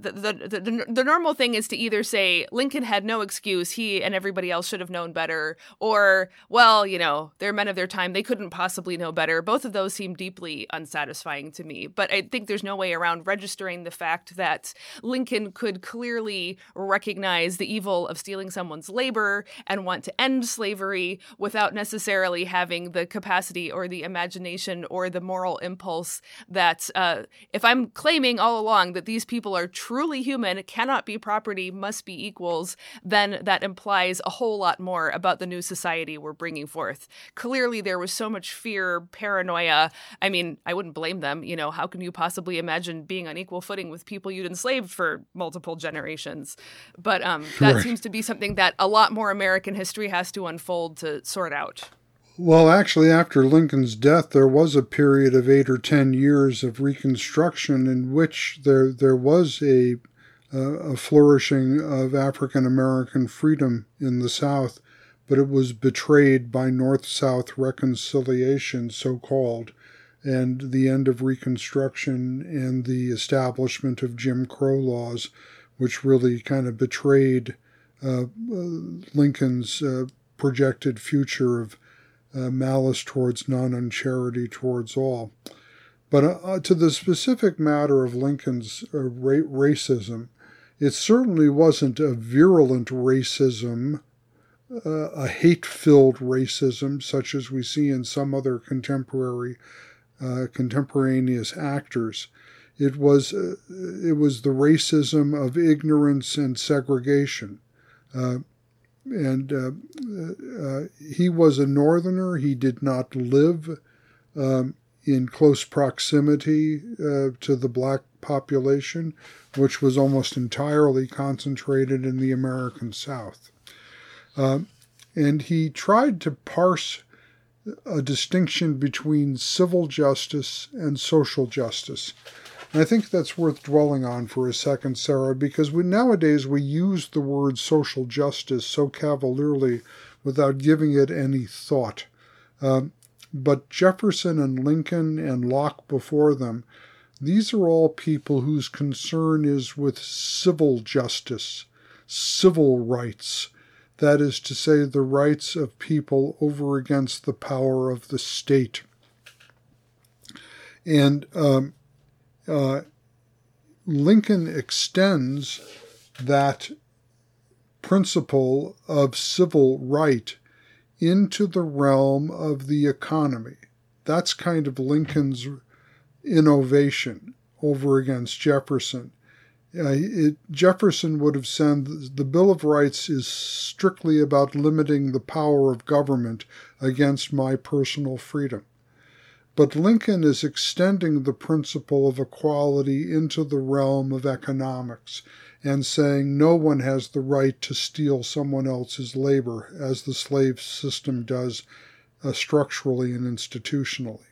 the, the, the, normal thing is to either say Lincoln had no excuse, he and everybody else should have known better, or, well, you know, they're men of their time, they couldn't possibly know better. Both of those seem deeply unsatisfying to me. But I think there's no way around registering the fact that Lincoln could clearly recognize the evil of stealing someone's labor and want to end slavery without necessarily having the capacity or the imagination or the moral impulse that, uh, if I'm claiming all along that these people are truly human, cannot be property, must be equals, then that implies a whole lot more about the new society we're bringing forth. Clearly, there was so much fear, paranoia. I mean, I wouldn't blame them. You know, how can you possibly imagine being on equal footing with people you'd enslaved for multiple generations? But um, that right. seems to be something that a lot more American history has to unfold to sort out. Well, actually, after Lincoln's death, there was a period of eight or ten years of Reconstruction in which there there was a uh, a flourishing of African American freedom in the South. but it was betrayed by North South reconciliation, so called, and the end of Reconstruction and the establishment of Jim Crow laws, which really kind of betrayed uh, Lincoln's uh, projected future of uh, malice towards none and charity towards all. But uh, to the specific matter of Lincoln's uh, ra- racism, it certainly wasn't a virulent racism, uh, a hate filled racism, such as we see in some other contemporary. contemporaneous actors, it was it was the racism of ignorance and segregation, uh, and uh, uh, he was a northerner. He did not live um, in close proximity uh, to the black population, which was almost entirely concentrated in the American South. Um, and he tried to parse a distinction between civil justice and social justice. And I think that's worth dwelling on for a second, Sarah, because we, nowadays we use the word social justice so cavalierly without giving it any thought. Um, but Jefferson and Lincoln and Locke before them, these are all people whose concern is with civil justice, civil rights, that is to say, the rights of people over against the power of the state. And um, uh, Lincoln extends that principle of civil right into the realm of the economy. That's kind of Lincoln's innovation over against Jefferson. Uh, it, Jefferson would have said the Bill of Rights is strictly about limiting the power of government against my personal freedom. But Lincoln is extending the principle of equality into the realm of economics and saying no one has the right to steal someone else's labor, as the slave system does uh, structurally and institutionally.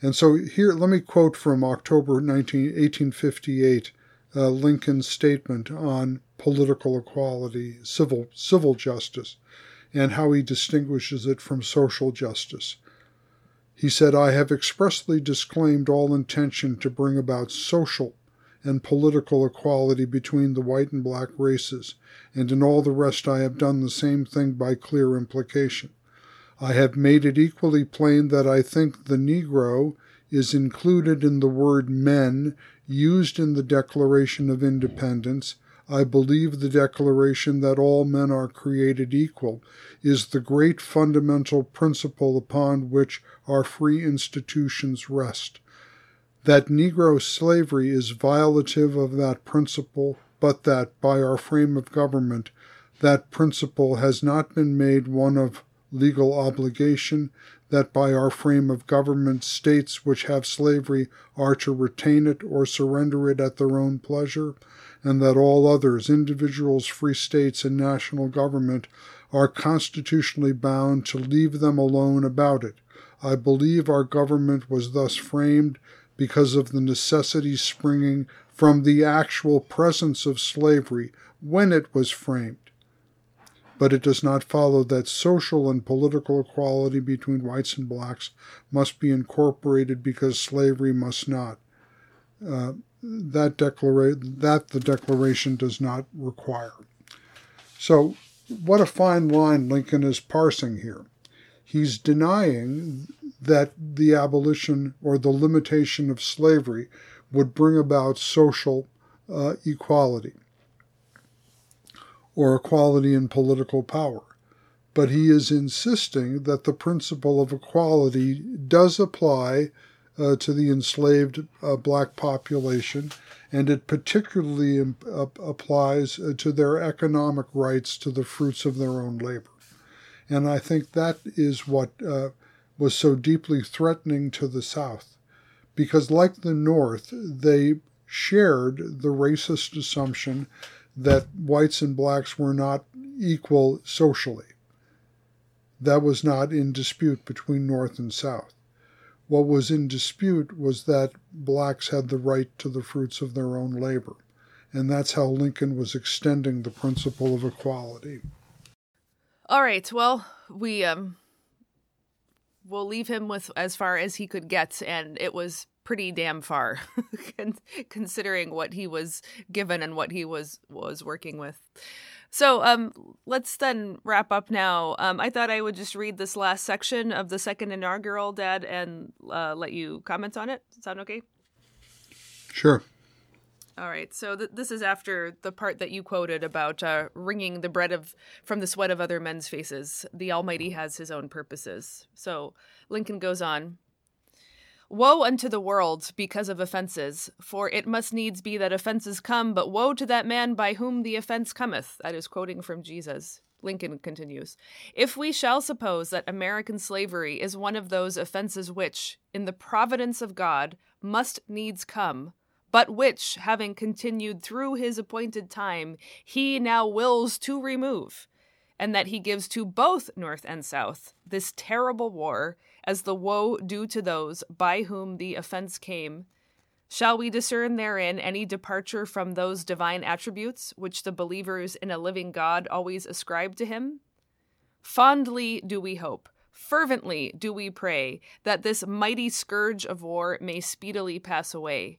And so here, let me quote from October 19, 1858, uh, Lincoln's statement on political equality, civil, civil justice, and how he distinguishes it from social justice. He said, I have expressly disclaimed all intention to bring about social and political equality between the white and black races, and in all the rest I have done the same thing by clear implication. I have made it equally plain that I think the Negro is included in the word men used in the Declaration of Independence I believe the declaration that all men are created equal is the great fundamental principle upon which our free institutions rest. That Negro slavery is violative of that principle, but that, by our frame of government, that principle has not been made one of legal obligation, that by our frame of government states which have slavery are to retain it or surrender it at their own pleasure, and that all others, individuals, free states, and national government, are constitutionally bound to leave them alone about it. I believe our government was thus framed because of the necessity springing from the actual presence of slavery when it was framed. But it does not follow that social and political equality between whites and blacks must be incorporated because slavery must not. Uh, that declara- that the declaration does not require. So, what a fine line Lincoln is parsing here. He's denying that the abolition or the limitation of slavery would bring about social uh, equality or equality in political power. But he is insisting that the principle of equality does apply uh, to the enslaved uh, black population, and it particularly imp- uh, applies uh, to their economic rights to the fruits of their own labor. And I think that is what uh, was so deeply threatening to the South, because, like the North, they shared the racist assumption that whites and blacks were not equal socially. That was not in dispute between North and South. What was in dispute was that blacks had the right to the fruits of their own labor. And that's how Lincoln was extending the principle of equality. All right. Well, we um we'll leave him with as far as he could get and it was pretty damn far considering what he was given and what he was was working with. So um, let's then wrap up now. Um, I thought I would just read this last section of the second inaugural, Dad, and uh, let you comment on it. Sound okay? Sure. All right. So th- this is after the part that you quoted about uh, wringing the bread of from the sweat of other men's faces. The Almighty has His own purposes. So Lincoln goes on. Woe unto the world because of offenses, for it must needs be that offenses come, but woe to that man by whom the offense cometh. That is quoting from Jesus. Lincoln continues If we shall suppose that American slavery is one of those offenses which, in the providence of God, must needs come, but which, having continued through his appointed time, he now wills to remove, and that he gives to both North and South this terrible war as the woe due to those by whom the offense came. Shall we discern therein any departure from those divine attributes which the believers in a living God always ascribe to him? Fondly do we hope, fervently do we pray, that this mighty scourge of war may speedily pass away.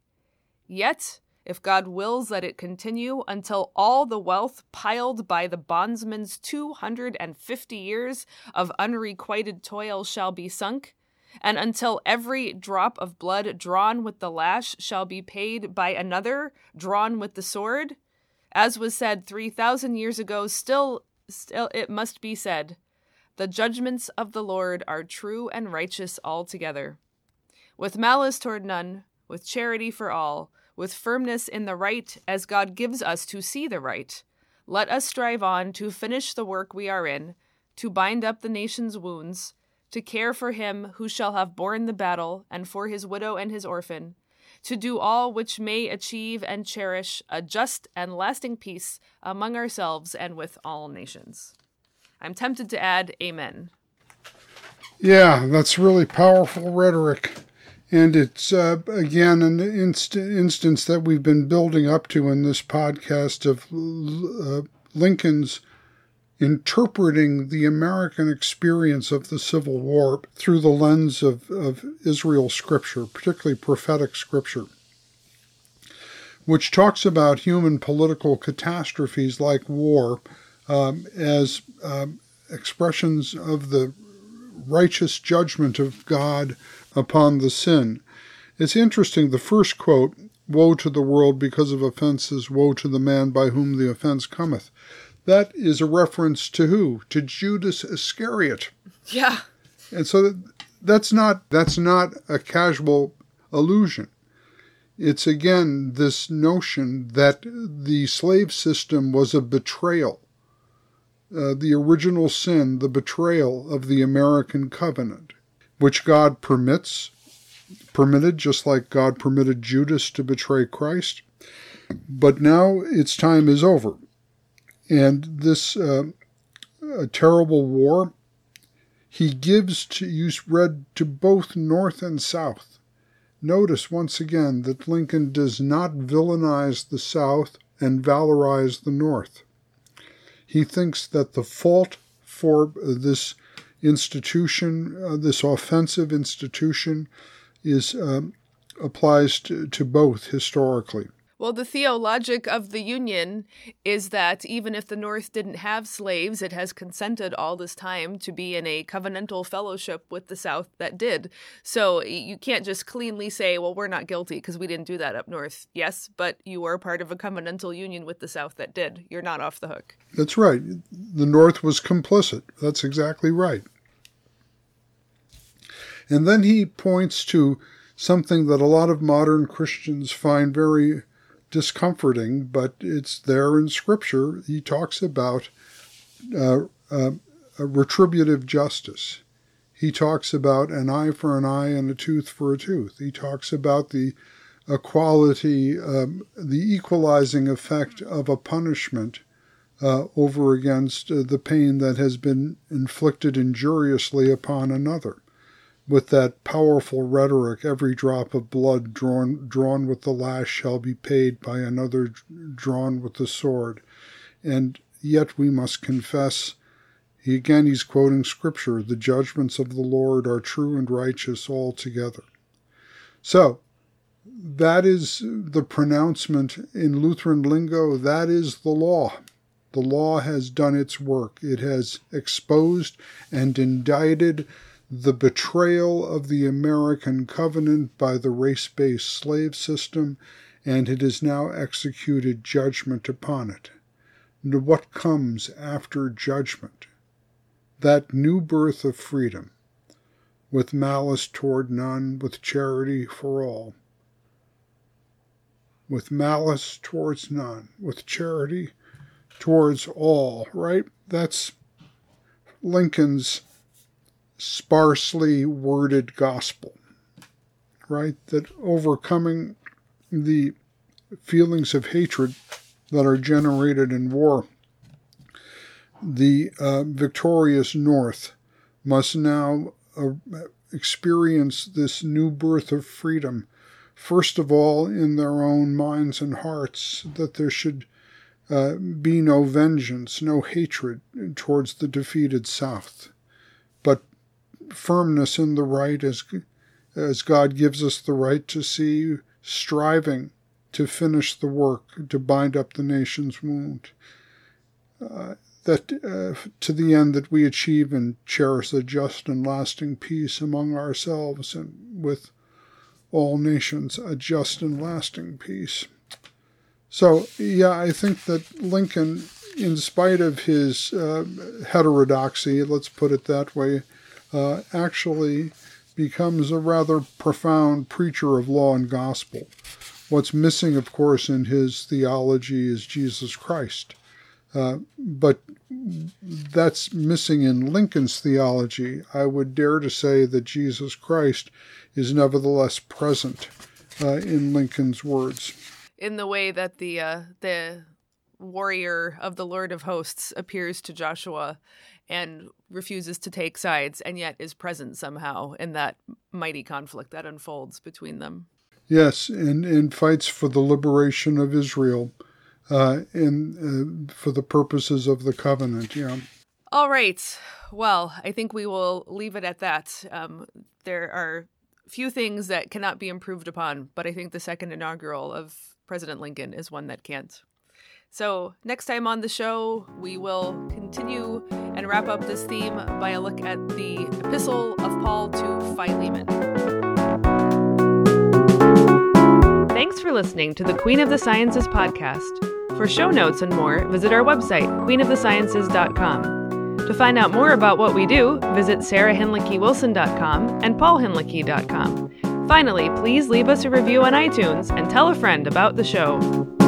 Yet, if God wills that it continue until all the wealth piled by the bondsman's two hundred and fifty years of unrequited toil shall be sunk, and until every drop of blood drawn with the lash shall be paid by another drawn with the sword, as was said three thousand years ago, still, still it must be said, the judgments of the Lord are true and righteous altogether. With malice toward none, with charity for all, with firmness in the right as God gives us to see the right. Let us strive on to finish the work we are in, to bind up the nation's wounds, to care for him who shall have borne the battle, and for his widow and his orphan, to do all which may achieve and cherish a just and lasting peace among ourselves and with all nations. I'm tempted to add, Amen. Yeah, that's really powerful rhetoric. And it's, uh, again, an inst- instance that we've been building up to in this podcast of uh, Lincoln's interpreting the American experience of the Civil War through the lens of, of Israel scripture, particularly prophetic scripture, which talks about human political catastrophes like war um, as um, expressions of the righteous judgment of God upon the sin. It's interesting, the first quote, Woe to the world because of offenses, woe to the man by whom the offense cometh. That is a reference to who? To Judas Iscariot. Yeah. And so that's not that's not a casual allusion. It's again this notion that the slave system was a betrayal. Uh, the original sin, the betrayal of the American covenant which God permits, permitted, just like God permitted Judas to betray Christ. But now its time is over. And this uh, terrible war, he gives to, you read to both North and South. Notice once again that Lincoln does not villainize the South and valorize the North. He thinks that the fault for this institution, uh, this offensive institution, is um, applies to, to both historically. Well, the theologic of the Union is that even if the North didn't have slaves, it has consented all this time to be in a covenantal fellowship with the South that did. So you can't just cleanly say, well, we're not guilty because we didn't do that up North. Yes, but you were part of a covenantal union with the South that did. You're not off the hook. That's right. The North was complicit. That's exactly right. And then he points to something that a lot of modern Christians find very discomforting, but it's there in Scripture. He talks about uh, uh, retributive justice. He talks about an eye for an eye and a tooth for a tooth. He talks about the equality, um, the equalizing effect of a punishment uh, over against uh, the pain that has been inflicted injuriously upon another with that powerful rhetoric, every drop of blood drawn, drawn with the lash shall be paid by another drawn with the sword. And yet we must confess He, again, he's quoting scripture the judgments of the Lord are true and righteous altogether. So, that is the pronouncement in Lutheran lingo, that is the law. The law has done its work. It has exposed and indicted the betrayal of the American covenant by the race based slave system, and it has now executed judgment upon it. And what comes after judgment? That new birth of freedom, with malice toward none, with charity for all. With malice towards none, with charity towards all, right? That's Lincoln's sparsely worded gospel, right? That overcoming the feelings of hatred that are generated in war, the uh, victorious North must now uh, experience this new birth of freedom, first of all in their own minds and hearts, that there should uh, be no vengeance, no hatred towards the defeated South, firmness in the right as, as God gives us the right to see, striving to finish the work, to bind up the nation's wound. Uh, that uh, to the end that we achieve and cherish a just and lasting peace among ourselves and with all nations, a just and lasting peace. So, yeah, I think that Lincoln, in spite of his uh, heterodoxy, let's put it that way, uh, actually becomes a rather profound preacher of law and gospel. What's missing, of course, in his theology is Jesus Christ. Uh, but that's missing in Lincoln's theology. I would dare to say that Jesus Christ is nevertheless present uh, in Lincoln's words in the way that the uh, the warrior of the Lord of Hosts appears to Joshua and refuses to take sides, and yet is present somehow in that mighty conflict that unfolds between them. Yes, and, and fights for the liberation of Israel uh, and uh, for the purposes of the covenant. Yeah. All right. Well, I think we will leave it at that. Um, there are few things that cannot be improved upon, but I think the second inaugural of President Lincoln is one that can't. So, next time on the show, we will continue and wrap up this theme by a look at the Epistle of Paul to Philemon. Thanks for listening to the Queen of the Sciences podcast. For show notes and more, visit our website, queenofthesciences.com. To find out more about what we do, visit sarahhinlickywilson.com and paulhinlicky.com. Finally, please leave us a review on iTunes and tell a friend about the show.